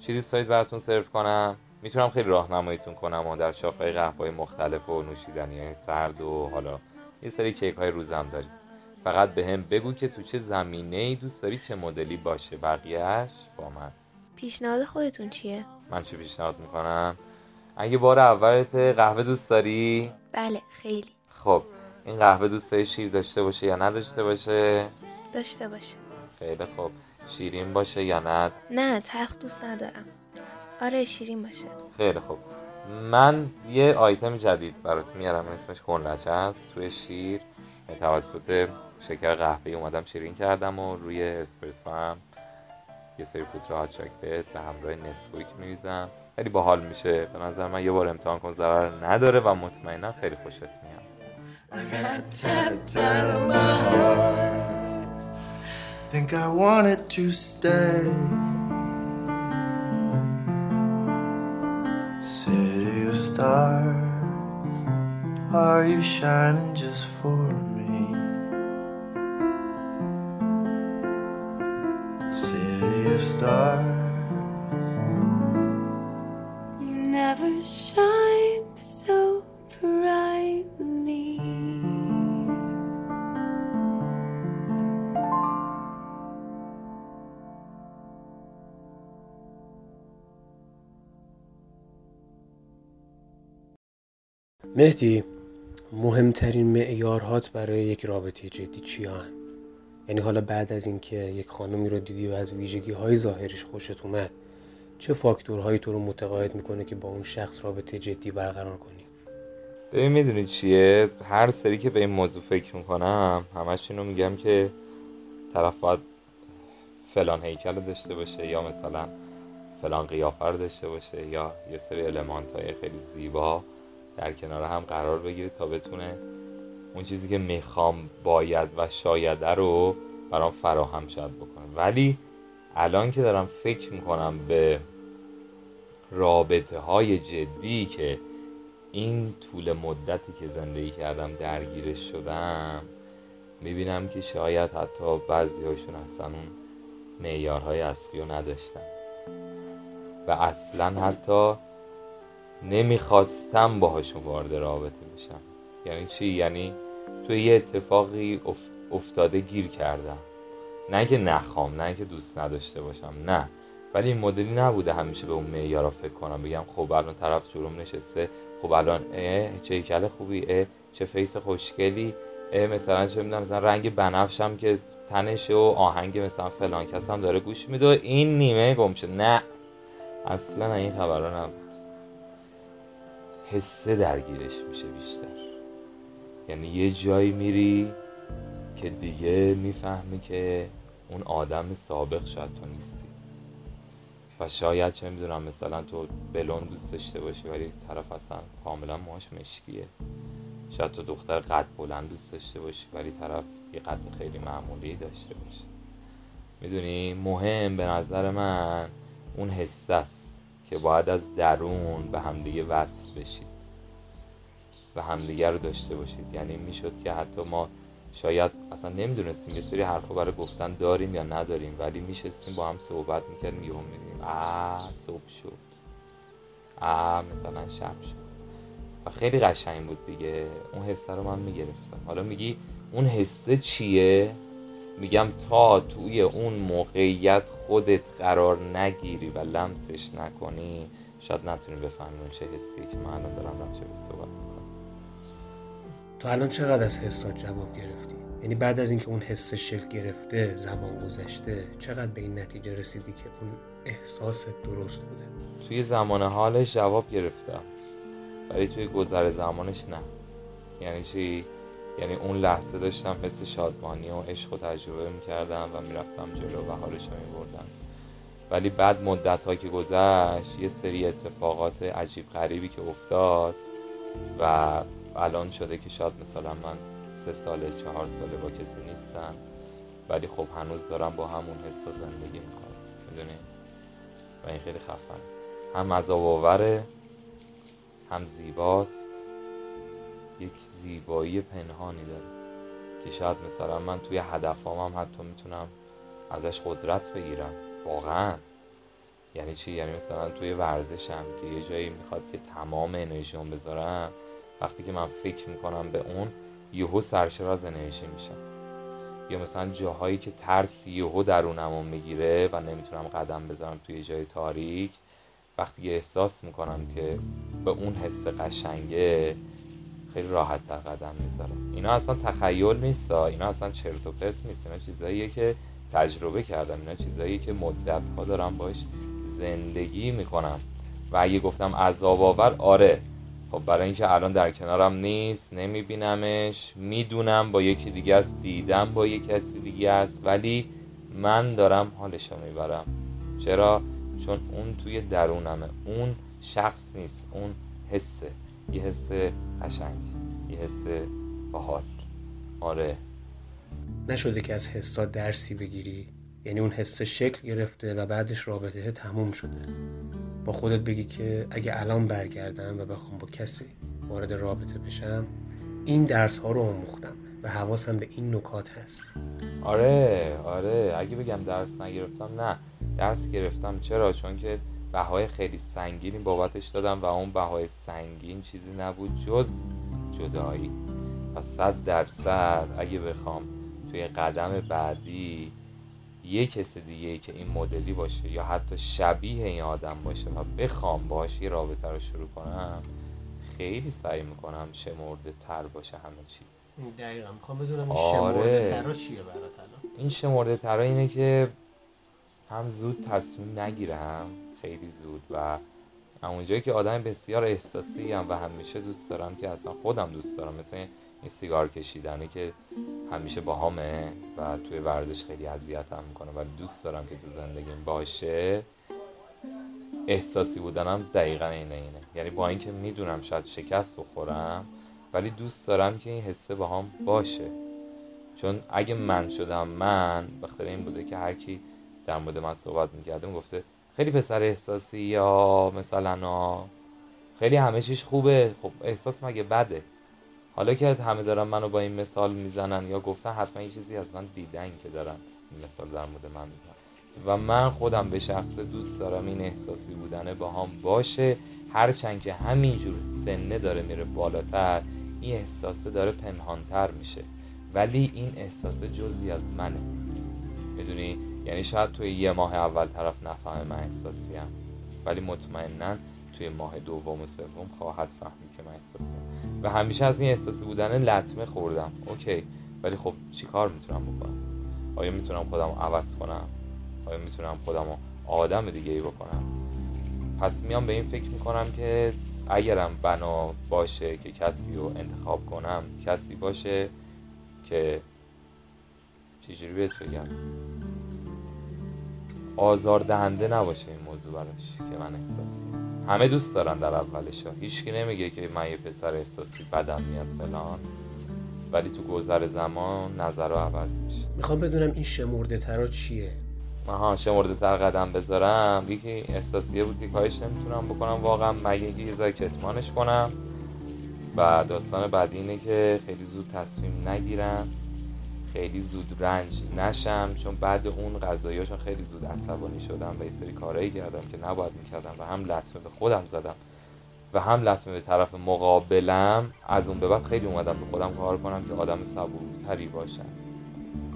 چیزی دارید براتون سرو کنم. می‌تونم خیلی راهنماییتون کنم و در شاخهای قهوه مختلف و نوشیدنی سرد و حالا یه سری کیک های روزم داریم. فقط به هم بگو که تو چه زمینه ای دوست داری چه مدلی باشه بقیهش با من پیشنهاد خودتون چیه؟ من چی پیشنهاد می‌کنم؟ اگه بار اولت قهوه دوست داری؟ بله خیلی خب این قهوه دوست داری شیر داشته باشه یا نداشته باشه؟ داشته باشه خیلی خب شیرین باشه یا نه؟ نه تلخ دوست ندارم آره شیرین باشه خیلی خب من یه آیتم جدید برات میارم اسمش کنلچه است توی شیر توسط شکر قهوه اومدم شیرین کردم و روی اسپرسو هم یه سری پودر هات چاکلت به همراه نسکویک میریزم. خیلی باحال میشه. به نظر من یه بار امتحان کن ضرر نداره و مطمئنا خیلی خوشت میاد. Think I wanted to stay. City of stars Are you shining just for me? Stars You never shine so brightly مهدی مهمترین معیارهات برای یک رابطه جدی چی هن؟ یعنی حالا بعد از اینکه یک خانمی رو دیدی و از ویژگی های ظاهرش خوشت اومد چه فاکتورهایی تو رو متقاعد می‌کنه که با اون شخص رابطه جدی برقرار کنی؟ ببین می‌دونی چیه؟ هر سری که به این موضوع فکر می‌کنم همش اینو میگم که طرف باید فلان هیکل داشته باشه یا مثلا فلان قیافه رو داشته باشه یا یه سری المانت های خیلی زیبا در کنار هم قرار بگیره تا بتونه اون چیزی که می‌خوام باید و شاید رو برام فراهم شد بکنه ولی الان که دارم فکر می‌کنم به رابطه های جدی که این طول مدتی که زندگی کردم درگیرش شدم می‌بینم که شاید حتی بعضی هاشون اصلا اون معیارهای اصلی رو نداشتن. و اصلا حتی نمی‌خواستم باهاشون وارد رابطه بشم. یعنی چی؟ یعنی توی یه اتفاقی افتاده گیر کردم. نه که نخوام نه که دوست نداشته باشم نه. ولی این مدلی نبوده همیشه به اون معیارا فکر کنم. بگم خب الان طرف جلوم نشسته خب الان اه چه کل خوبی اه چه فیس خوشگلی اه مثلا چه می‌دونم مثلا رنگ بنفشم که تنشه و آهنگ مثلا فلان کس داره گوش میده این نیمه گمشه نه. اصلا این خبرها نبود. حسه درگیرش میشه بیشتر. یعنی یه جایی میری که دیگه می‌فهمی که اون آدم سابق شاید تو نیستی. و شاید چه می‌دونم مثلا تو بلون دوست داشته باشی ولی طرف اصلا کاملا ماش مشکیه. شاید تو دختر قد بلند دوست داشته باشی ولی طرف یه قد خیلی معمولی داشته باشه. می‌دونی؟ مهم به نظر من اون حسه است که باید از درون به همدیگه وصل بشید و همدیگه رو داشته باشید. یعنی می‌شد که حتی ما شاید اصلا نمی‌دونستیم یه سری حرفا برای گفتن داریم یا نداریم ولی میشستیم با هم صحبت می‌کردیم یهو میدیم آ صبح شد. آ مثلا شب شد. و خیلی قشنگ بود دیگه. اون حسه رو من می‌گرفتم. حالا میگی اون حسه چیه؟ میگم تا توی اون موقعیت خودت قرار نگیری و لمسش نکنی شاید نتونی بفهمی اون چه حسی که من الان دارم راجع به صحبت تو الان چقدر از حسات جواب گرفتی؟ یعنی بعد از اینکه اون حس شکل گرفته زمان گذشته چقدر به این نتیجه رسیدی که اون احساست درست بوده؟ توی زمان حالش جواب گرفتم ولی توی گذر زمانش نه. یعنی چی؟ یعنی اون لحظه داشتم حس شادمانی و عشق و تجربه می‌کردم و می‌رفتم جلو و حالش رو میبردم. ولی بعد مدت ها که گذشت یه سری اتفاقات عجیب غریبی که افتاد و الان شده که شاید مثلا من سه سال چهار ساله با کسی نیستم ولی خب هنوز دارم با همون حس زندگی می‌کنم. می‌دونی؟ و این خیلی خفن هم عذاب هم زیباست. یک زیبایی پنهانی داره. که شاید مثلا من توی هدفام هم حتی می‌تونم ازش قدرت بگیرم. واقعا. یعنی چی؟ یعنی مثلا توی ورزشم که یه جایی می‌خواد که تمام انرژیون بذارم وقتی که من فکر می‌کنم به اون یهو سرشراز انرژی میشم. یا مثلا جاهایی که ترس یهو درونمو می‌گیره و نمی‌تونم قدم بذارم توی جای تاریک وقتی که احساس می‌کنم که به اون حس قشنگه خیلی راحت تر قدم می‌ذارم. اینا اصلا تخیل نیست اینا اصلا چرت و پرت نیست. اینا چیزاییه که تجربه کردم. اینا چیزایی که مدت ها دارم باش زندگی می‌کنم. و اگه گفتم عذاب آور آره. خب برای اینکه الان در کنارم نیست نمیبینمش. می‌دونم با یکی دیگه است دیدم با یک کسی دیگه است ولی من دارم حالشو می‌برم. چرا؟ چون اون توی درونمه. اون شخص نیست اون حسه. یه حس قشنگ یه حس باحال. آره. نشده که از حسا درسی بگیری. یعنی اون حس شکل گرفته و بعدش رابطه تموم شده. با خودت بگی که اگه الان برگردم و بخوام با کسی وارد رابطه بشم این درس ها رو آموختم و حواسم به این نکات هست. آره آره. اگه بگم درس نگرفتم نه. درس گرفتم. چرا؟ چون که بهای خیلی سنگینی بابتش دادم و اون بهای سنگین چیزی نبود جز جدایی. و صد درصد اگه بخوام توی قدم بعدی یه کس دیگه که این مدلی باشه یا حتی شبیه این آدم باشه و بخوام باش یه رابطه رو شروع کنم خیلی سعی می‌کنم شمرده تر باشه همه چی. دقیقا. می‌خوام بدونم این شمرده ترا چیه برات الان؟ این شمرده ترا اینه که هم زود تصمیم نگیرم خیلی زود و اونجایی که آدم بسیار احساسی هم و همیشه دوست دارم که اصلا خودم دوست دارم مثل این سیگار کشیدنه که همیشه با همه و توی ورزش خیلی اذیتم می‌کنه ولی دوست دارم که تو زندگیم باشه. احساسی بودنم دقیقا اینه اینه. یعنی با اینکه می‌دونم شاید شکست بخورم ولی دوست دارم که این حسه با هم باشه. چون اگه من شدم من بخاطر این بوده که هر کی در مورد من صحبت می‌کرده گفته خیلی پسر احساسی یا مثلا خیلی همه چیش خوبه. خب احساس مگه بده؟ حالا که همه دارن منو با این مثال می‌زنن یا گفتن حتما یه چیزی از من دیدن که دارن این مثال در مورد من می‌زنن. و من خودم به شخص دوست دارم این احساسی بودنه با هم باشه. هرچند که همینجور سنه داره میره بالاتر این احساسه داره پنهانتر میشه. ولی این احساس جزی از منه. می‌دونی؟ یعنی شاید توی یه ماه اول طرف نفهمه من احساسیم. ولی مطمئنا توی ماه دوم و سوم خواهد فهمید که من احساسیم و همیشه از این احساسی بودن لطمه خوردم. اوکی. ولی خب چیکار می‌تونم بکنم؟ آیا می‌تونم خودم عوض کنم؟ آیا می‌تونم خودم آدم دیگه ای بکنم؟ پس میام به این فکر می‌کنم که اگرم بنا باشه که کسی رو انتخاب کنم کسی باشه که چجوری بهت بگم؟ آزار دهنده نباشه این موضوع براش که من احساسی. همه دوست دارن در اولش ها هیچکی نمیگه که من یه پسر احساسی بدم میاد فلان. ولی تو گذر زمان نظر رو عوض میشه. می‌خوام بدونم این شمرده ترا چیه؟ آها شمرده تر قدم بذارم. یکی احساسیه بود که کارش نمی‌تونم بکنم واقعا. مگه یه ذای کتمانش کنم. و داستان بعدی اینه که خیلی زود تصمیم نگیرم. خیلی زود رنج نشم چون بعد اون قضاییاشون خیلی زود عصبانی شدم و یه سری کارایی کردم که نباید می‌کردم و هم لطمه به خودم زدم و هم لطمه به طرف مقابلم از اون به بعد خیلی اومدم به خودم کار کنم که آدم صبورتری باشم.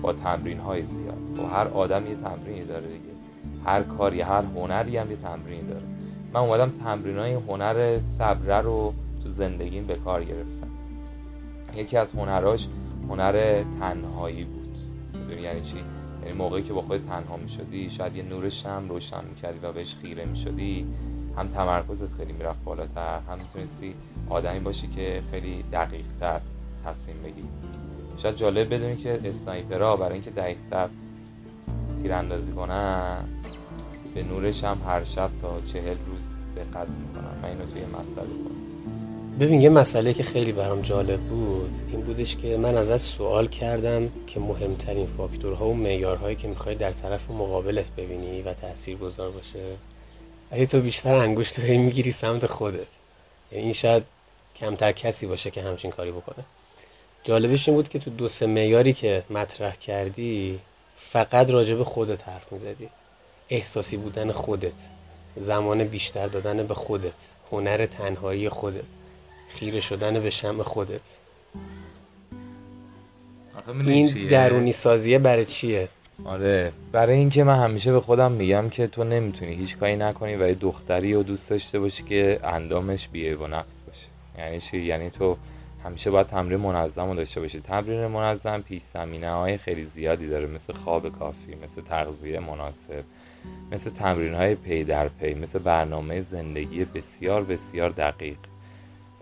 با تمرین های زیاد. و هر آدم یه تمرینی داره دیگه. هر کاری هر هنری هم یه تمرین داره. من اومدم تمرین های هنر صبره رو تو زندگیم به کار گرفتم. یکی از هنراش هنر تنهایی بود. می‌دونی یعنی چی؟ یعنی موقعی که با خود تنها می‌شدی شاید یه نور شم روشن می‌کردی و بهش خیره می‌شدی هم تمرکزت خیلی می‌رفت بالاتر هم می‌تونستی آدمی باشی که خیلی دقیق تر تصمیم بگیری. شاید جالب بدونی که اسنایپرها برای اینکه دقیقتر تیراندازی کنن به نورش هم هر شب تا چهل روز دقت می‌کنن. من اینو توی مطلب کنم ببین یه مسئله که خیلی برام جالب بود این بودش که من ازت سوال کردم که مهمترین فاکتورها و معیارهایی که می‌خوای در طرف مقابلت ببینی و تأثیر گذار باشه. اگه تو بیشتر انگشت رو می‌گیری سمت خودت. یعنی این شاید کمتر کسی باشه که همچین کاری بکنه. جالبش این بود که تو دو سه معیاری که مطرح کردی فقط راجع به خودت حرف می‌زدی. احساسی بودن خودت زمان بیشتر دادن به خودت هنر تنهایی خودت. خیره شدن به شم خودت. این درونی سازیه برای چیه؟ آره. برای اینکه من همیشه به خودم میگم که تو نمی‌تونی هیچ کاری نکنی و یه دختری رو دوست داشته باشی که اندامش بیه و نقص باشه. یعنی چی؟ یعنی تو همیشه باید تمرین منظم رو داشته باشید تمرین منظم پیش زمینه های خیلی زیادی داره مثل خواب کافی مثل تغذیه مناسب مثل تمرین های پی در پی مثل برنامه زندگی بسیار بسیار دقیق.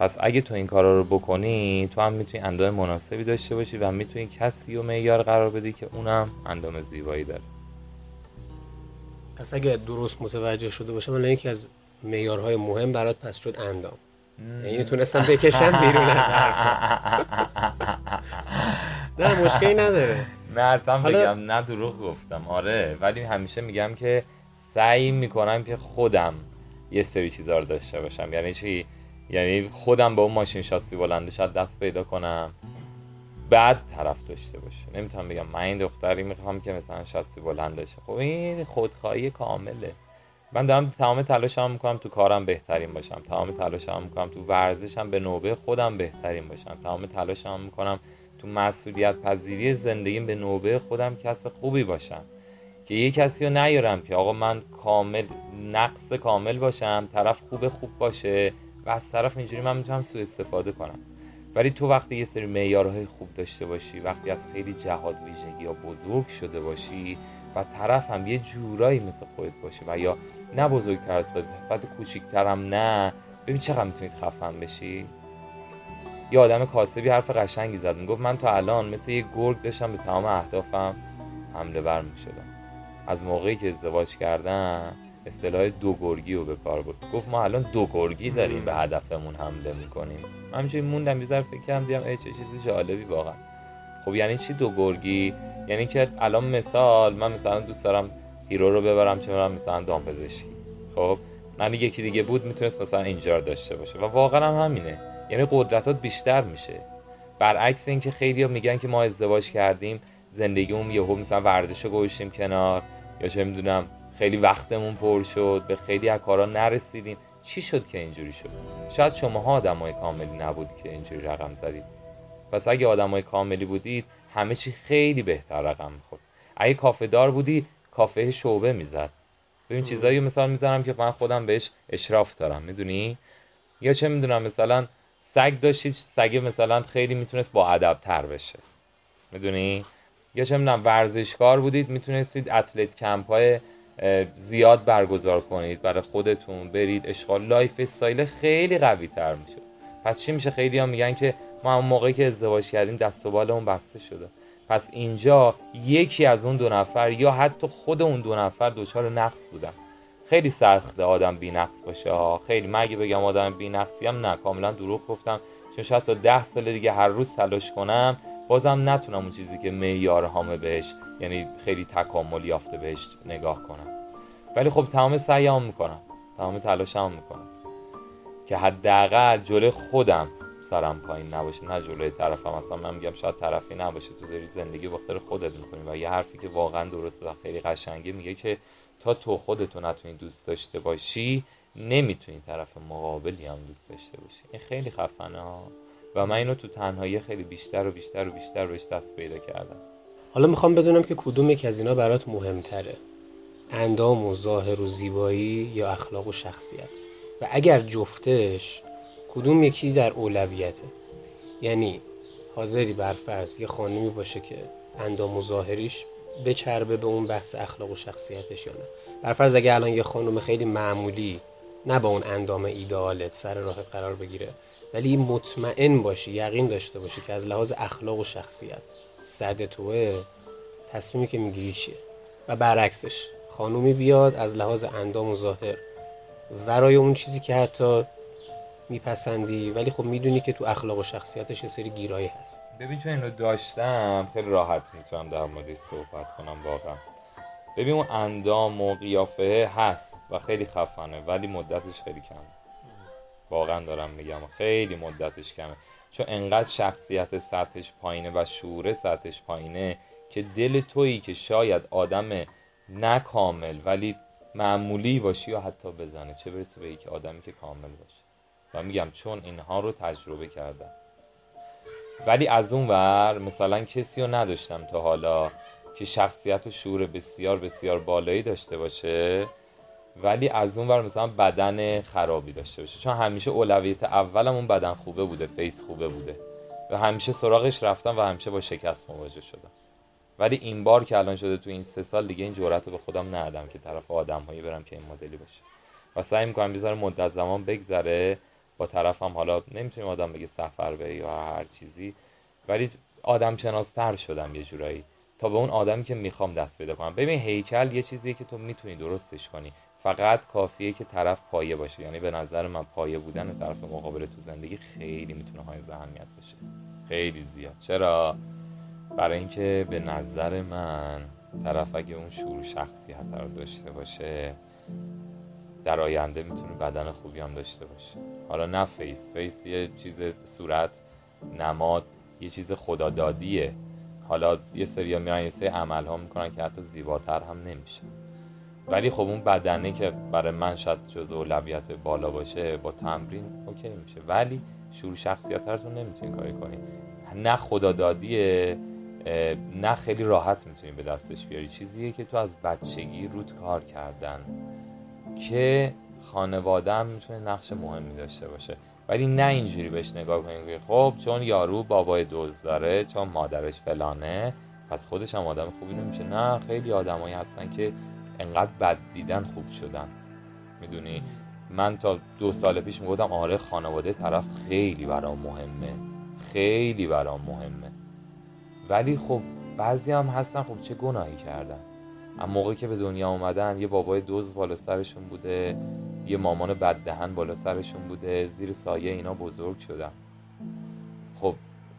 پس اگه تو این کارا رو بکنی تو هم می‌تونی اندام مناسبی داشته باشی و می‌تونی کسی و معیار قرار بدی که اونم اندام زیبایی داره. پس اگه درست متوجه شده باشم الان یکی از معیارهای مهم برات پس شد اندام. یعنی تونستم بکشم بیرون از حرفم. *laughs* نه مشکلی نداره. نه اصلا بگم نه دروغ گفتم. آره ولی همیشه میگم که سعی می‌کنم که خودم یه سری چیزا رو داشته باشم. یعنی چی؟ یعنی خودم با اون ماشین شاسی بلنده شاید دست پیدا کنم. بعد طرف داشته باشه. نمی‌تونم بگم من این دختری می‌خوام که مثلا شاسی بلند بشه. خب این خودخواهی کامله. من دارم تمام تلاشم می‌کنم تو کارم بهترین باشم. تمام تلاشم می‌کنم تو ورزشم به نوبه خودم بهترین باشم. تمام تلاشم می‌کنم تو مسئولیت پذیری زندگیم به نوبه خودم کس خوبی باشم. که یه کسی رو نیارم که آقا من کامل نقص کامل باشم طرف خوب خوب باشه. و از طرف اینجوری من می‌تونم سوء استفاده کنم. ولی تو وقتی یه سری معیارهای خوب داشته باشی وقتی از خیلی جهات ویژگی یا بزرگ شده باشی و طرف هم یه جورایی مثل خودت باشه و یا نه بزرگتر از خودت حتی کوچیکترم نه ببین چقدر می‌تونید خفن بشی. یه آدم کاسبی حرف قشنگی زد می‌گفت من تا الان مثل یه گرگ داشتم به تمام اهدافم حمله ور می‌شدم. از موقعی که ازدواج کردم اصطلاح دو گرگی رو به کار برد. گفت ما الان دو گرگی داریم به هدفمون حمله می‌کنیم. همینجوری موندم یه ذره فکر کردم دیدم چه چیز جالبی واقعا. خب یعنی چی دو گرگی؟ یعنی که الان مثال من مثلا دوست دارم هیرو رو ببرم چه می‌دونم مثلا دامپزشکی خب؟ من یکی دیگه بود می‌تونست مثلا اینجا رو داشته باشه. و واقعا هم همینه. یعنی قدرتات بیشتر میشه. برعکس اینکه خیلی میگن که ما ازدواج کردیم زندگیمون یهو مثلا ورزش رو گذاشتیم کنار. یا چه می‌دونم خیلی وقتمون پر شد به خیلی از کارا نرسیدیم. چی شد که اینجوری شد؟ شاید شماها آدمای کاملی نبود که اینجوری رقم زدید. پس اگه آدمای کاملی بودید همه چی خیلی بهتر رقم می‌خورد. اگه کافه دار بودی کافه شعبه می‌زد. ببین چیزایی مثال می‌زنم که من خودم بهش اشراف دارم. می‌دونی؟ یا چه می‌دونم مثلا سگ داشتید سگ مثلا خیلی می‌تونست با ادب تر بشه. می‌دونی؟ یا چه می‌دونم ورزشکار بودید می‌تونستید athlete camp های زیاد برگزار کنید برای خودتون برید اصلا lifestyle خیلی قوی تر میشه. پس چی میشه؟ خیلی ها میگن که ما اون موقعی که ازدواج کردیم دست و بالمون بسته شده. پس اینجا یکی از اون دو نفر یا حتی خود اون دو نفر دچار نقص بودن. خیلی سخته آدم بی نقص باشه ها. خیلی من اگه بگم آدم بی نقصی هم نه کاملا دروغ گفتم. چون شاید تا ده سال دیگه هر روز تلاش کنم بازم نتونم اون چیزی که معیار هامه بهش یعنی خیلی تکامل یافته بهش نگاه کنم. ولی خب تمام سعیام می‌کنم. تمام تلاشم می‌کنم. که حداقل جلوی خودم سرم پایین نباشه نه جلوی طرفم. اصلا من میگم شاید طرفی نباشه. تو داری زندگی با خاطر خودت می‌کنی و یه حرفی که واقعا درسته و خیلی قشنگه میگه که تا تو خودتو نتونی دوست داشته باشی نمی‌تونی طرف مقابلی هم دوست داشته باشی. این خیلی خفنه ها. و من اینو تو تنهایی خیلی بیشتر و بیشتر و بیشتر بهش دست پیدا کردم. حالا می‌خوام بدونم که کدوم یک از اینا برات مهمتره. اندام و ظاهر و زیبایی یا اخلاق و شخصیت؟ و اگر جفتش کدوم یکی در اولویته؟ یعنی حاضری بر فرض یه خانمی باشه که اندام و ظاهریش بچربه به اون بحث اخلاق و شخصیتش یا نه. بر فرض اگه الان یه خانم خیلی معمولی نه با اون اندام ایدئالت سر راه قرار بگیره ولی مطمئن باشی یقین داشته باشی که از لحاظ اخلاق و شخصیت صد توه تصمیمی که می‌گیری چیه؟ و برعکسش خانومی بیاد از لحاظ اندام و ظاهر. ورای اون چیزی که حتی میپسندی ولی خب می‌دونی که تو اخلاق و شخصیتش یه سری گیرایی هست. ببین چون اینو داشتم خیلی راحت می‌تونم در موردش صحبت کنم واقعا. ببین اون اندام و قیافه هست و خیلی خفنه ولی مدتش خیلی کمه. واقعا دارم میگم خیلی مدتش کمه. چون انقدر شخصیت سطحش پایینه و شعور سطحش پایینه که دل تویی که شاید آدم نکامل ولی معمولی باشی یا حتی بزنه. چه برسه به که آدمی که کامل باشه. و میگم چون اینها رو تجربه کردم. ولی از اون ور مثلا کسی رو نداشتم تا حالا که شخصیت و شعور بسیار بسیار بالایی داشته باشه. ولی از اون ور مثلا بدن خرابی داشته باشه. چون همیشه اولویت اولم اون بدن خوبه بوده face خوبه بوده. و همیشه سراغش رفتم و همیشه با شکست مواجه شدم. ولی این بار که الان شده تو این سه سال دیگه این جرأت رو به خودم ندادم که طرف آدم هایی برم که این مدلی باشه. و سعی می‌کنم بیزار مدت زمان بگذره. با طرفم حالا نمی‌تونیم آدم بگه سفر بری یا هر چیزی. ولی آدم شناستر شدم یه جورایی. تا به اون آدمی که می‌خوام دست پیدا کنم. ببین هیکل یه چیزیه که تو می‌تونی درستش کنی. فقط کافیه که طرف پایه باشه. یعنی به نظر من پایه بودن طرف مقابل تو زندگی خیلی می‌تونه های اهمیت باشه خیلی زیاد. چرا؟ برای اینکه به نظر من طرف اگه اون شعور شخصیت رو داشته باشه در آینده می‌تونه بدن خوبی هم داشته باشه. حالا نه face face یه چیز صورت نماد یه چیز خدادادیه. حالا یه سری میرن یه سری عمل ها می‌کنن که حتی زیباتر هم نمیشه ولی خب اون بدنه که برای من شاید جز اولویت بالا باشه با تمرین OK میشه. ولی شروع شخصیت رو نمی‌تونی کاری کنی. نه خدادادیه نه خیلی راحت می‌تونی به دستش بیاری. چیزیه که تو از بچگی رود کار کردن که خانواده هم می‌تونه نقش مهمی داشته باشه. ولی نه اینجوری بهش نگاه کنیم خب چون یارو بابای دوز داره چون مادرش فلانه پس خودش هم آدم خوبی نمیشه. نه خیلی آدمایی هستن که انقدر بد دیدن خوب شدن. می‌دونی؟ من تا دو سال پیش می‌گفتم آره خانواده طرف خیلی برام مهمه. خیلی برام مهمه. ولی خب بعضی هم هستن خب چه گناهی کردن. اما موقعی که به دنیا اومدن یه بابای دوز بالا سرشون بوده یه مامان بددهن بالا سرشون بوده زیر سایه اینا بزرگ شدن. خب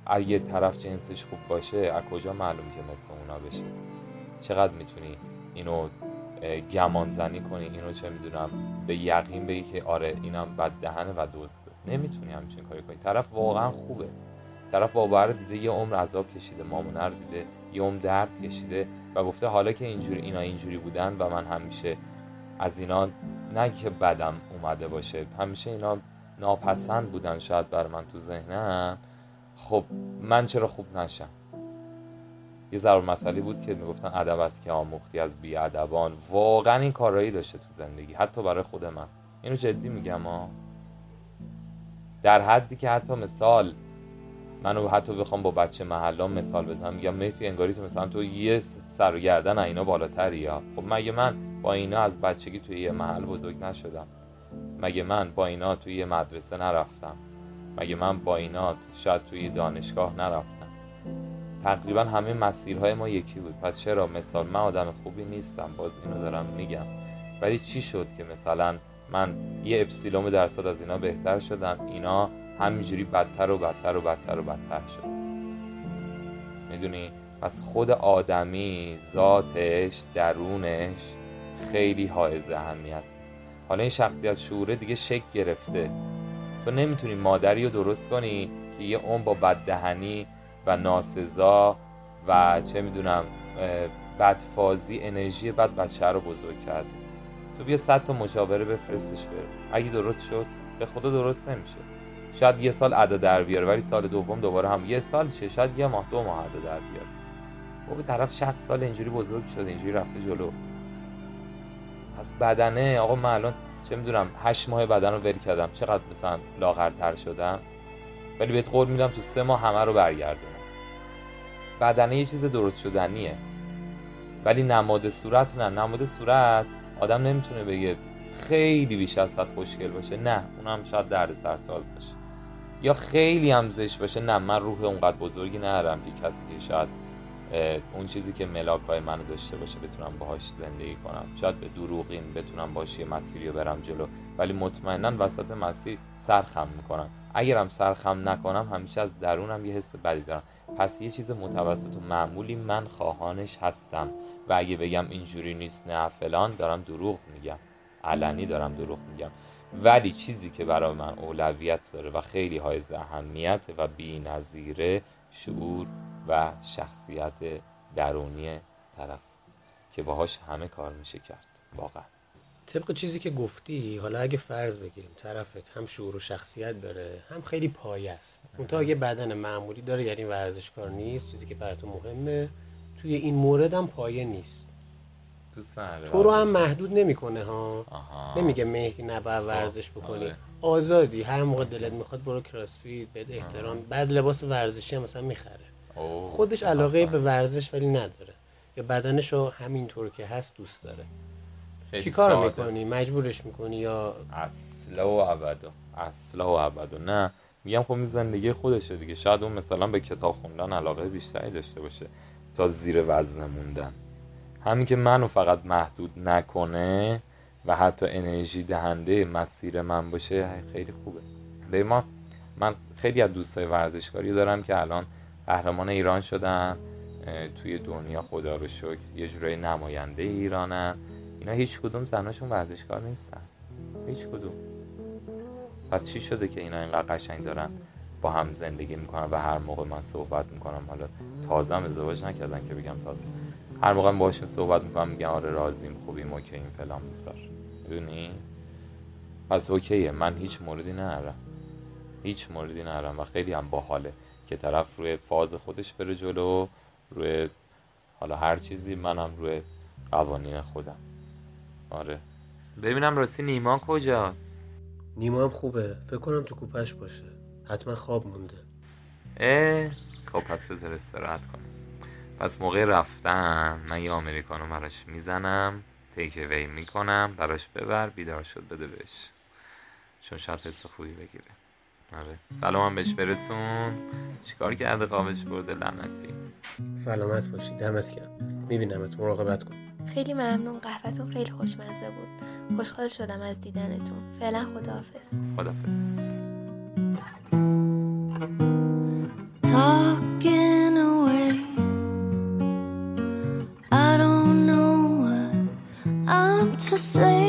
اگه طرف جنسش خوب باشه از کجا معلوم که مثل اونا بشه؟ چقدر می‌تونی اینو گمان زنی کنی اینو چه می‌دونم به یقین بگی که آره اینم بددهنه و دوسته نمی‌تونی همچین کاری کنی. طرف واقعا خوبه. طرف بابا رو دیده یه عمر عذاب کشیده مامونه رو دیده یه عمر درد کشیده و گفته حالا که اینجوری اینا اینجوری بودن و من همیشه از اینا نگه که بدم اومده باشه همیشه اینا ناپسند بودن شاید بر من تو ذهنم. خب من چرا خوب نشم؟ یه ضرور مسئله بود که می‌گفتن ادب است که آموختی از بیادبان. واقعا این کارایی داشته تو زندگی حتی برای خود من. اینو جدی میگم ها در حدی که حتی مثال منو حتی بخوام با بچه محلام مثال بزنم میگم مهدی انگاری تو مثلا تو یه سر و گردن اینا بالاتری یا؟ خب مگه من با اینا از بچگی توی یه محل بزرگ نشدم؟ مگه من با اینا توی یه مدرسه نرفتم؟ مگه من با اینا شاید توی دانشگاه نرفتم؟ تقریبا همه مسیرهای ما یکی بود. پس چرا مثال من آدم خوبی نیستم باز اینو دارم میگم. ولی چی شد که مثلا من یه اپسیلوم درصد از اینا بهتر شدم اینا همینجوری بدتر و بدتر و بدتر و بدتر شد. می‌دونی؟ پس خود آدمی ذاتش درونش خیلی حائز اهمیت. حالا این شخصیت شعوره دیگه شک گرفته. تو نمی‌تونی مادری رو درست کنی که یه اون با بددهنی و ناسزا و چه می‌دونم بدفازی انرژی بد بچه رو بزرگ کرده تو بیا صد تا مشاوره بفرستش بره. اگه درست شد به خدا درست نمیشه. شاید یه سال ادا در بیاره ولی سال دوم دوباره هم یه سال شه شاید یه ماه دو ماه ادا در بیاره. به طرف 60 سال اینجوری بزرگ شده اینجوری رفته جلو. پس بدنه آقا من الان چه می‌دونم هشت ماه بدن رو ول کردم. چقدر مثلا لاغرتر شدم. ولی بهت قول میدم تو سه ماه همه رو برگردونم بدنه یه چیز درست شدنیه. ولی نماد صورت نه. نماد صورت آدم نمی‌تونه بگه خیلی بیش از حد خوشگل باشه. نه اونم شاید درد سرساز باشه. یا خیلی هم زشت باشه. نه من روح اونقدر بزرگی ندارم که کسی که شاید اون چیزی که ملاک های منو داشته باشه بتونم باهاش زندگی کنم. شاید به دروغین بتونم باش یه مسیری رو برم جلو. ولی مطمئنا وسط مسیر سرخم می‌کنم. اگرم سرخم نکنم همیشه از درونم یه حس بدی دارم. پس یه چیز متوسط و معمولی من خواهانش هستم. و اگه بگم اینجوری نیست نه فلان دارم دروغ میگم. علنی دارم دروغ میگم. ولی چیزی که برای من اولویت داره و خیلی های اهمیت و بی نظیره شعور و شخصیت درونی طرف. که باهاش همه کار میشه کرد. واقعا. طبق چیزی که گفتی حالا اگه فرض بگیریم طرفت هم شعور و شخصیت داره هم خیلی پایه است اون اگه بدن معمولی داره یعنی ورزشکار نیست چیزی که برای تو مهمه توی این مورد هم پایه نیست تو رو هم ورزش. محدود نمی‌کنه ها. نمیگه مهدی نباید ورزش آه، بکنی آره. آزادی هر موقع دلت می‌خواد برو کراسفیت بهت احترام بعد لباس ورزشی هم مثلا می‌خره. خودش علاقه به. ورزش ولی نداره یا بدنشو همینطور که هست دوست داره چی کار. می‌کنی؟ مجبورش می‌کنی یا اصلا و ابدا اصلا و ابدا نه میگم خب این زندگی خودشه دیگه. شاید اون مثلا به کتاب خوندن علاقه بیشتری داشته باشه تا زیر وزن موندن. همین که منو فقط محدود نکنه و حتی انرژی دهنده مسیر من باشه خیلی خوبه. به ما من خیلی از دوستای ورزشکاری دارم که الان قهرمان ایران شدن توی دنیا خدا رو شکر. یه جورای نماینده ایرانن. اینا هیچ کدوم زناشون ورزشکار نیستن. هیچ کدوم. پس چی شده که اینا اینقدر قشنگ دارن با هم زندگی می‌کنن و هر موقع من صحبت می‌کنم حالا تازه هم ازدواج نکردن که بگم تازه. هر موقع باشون صحبت می‌کنم میگن آره راضیم خوبیم اوکییم فلان بیسار می‌دونی؟ پس اوکیه. من هیچ موردی ندارم. هیچ موردی ندارم و خیلی هم باحاله که طرف روی فاز خودش بره جلو روی حالا هر چیزی منم روی قوانین خودم. آره. ببینم راستی نیما کجاست. نیما هم خوبه. فکر کنم تو کوپش باشه. حتما خواب مونده. اه خب پس بذار استراحت کنم. پس موقع رفتن من یه آمریکانو براش می‌زنم تیک وی می‌کنم براش ببر بیدار شد بده بهش. چون شاید حس خوبی بگیره. آره. سلامم بهش برسون. چیکار کرده خوابش برده؟ لعنتی. سلامت باشی. دمت گرم. میبینمت. مراقبت کن. خیلی ممنون. قهوهتون خیلی خوشمزه بود. خوشحال شدم از دیدنتون. فعلا خداحافظ. Talking away. I don't know what I'm to say,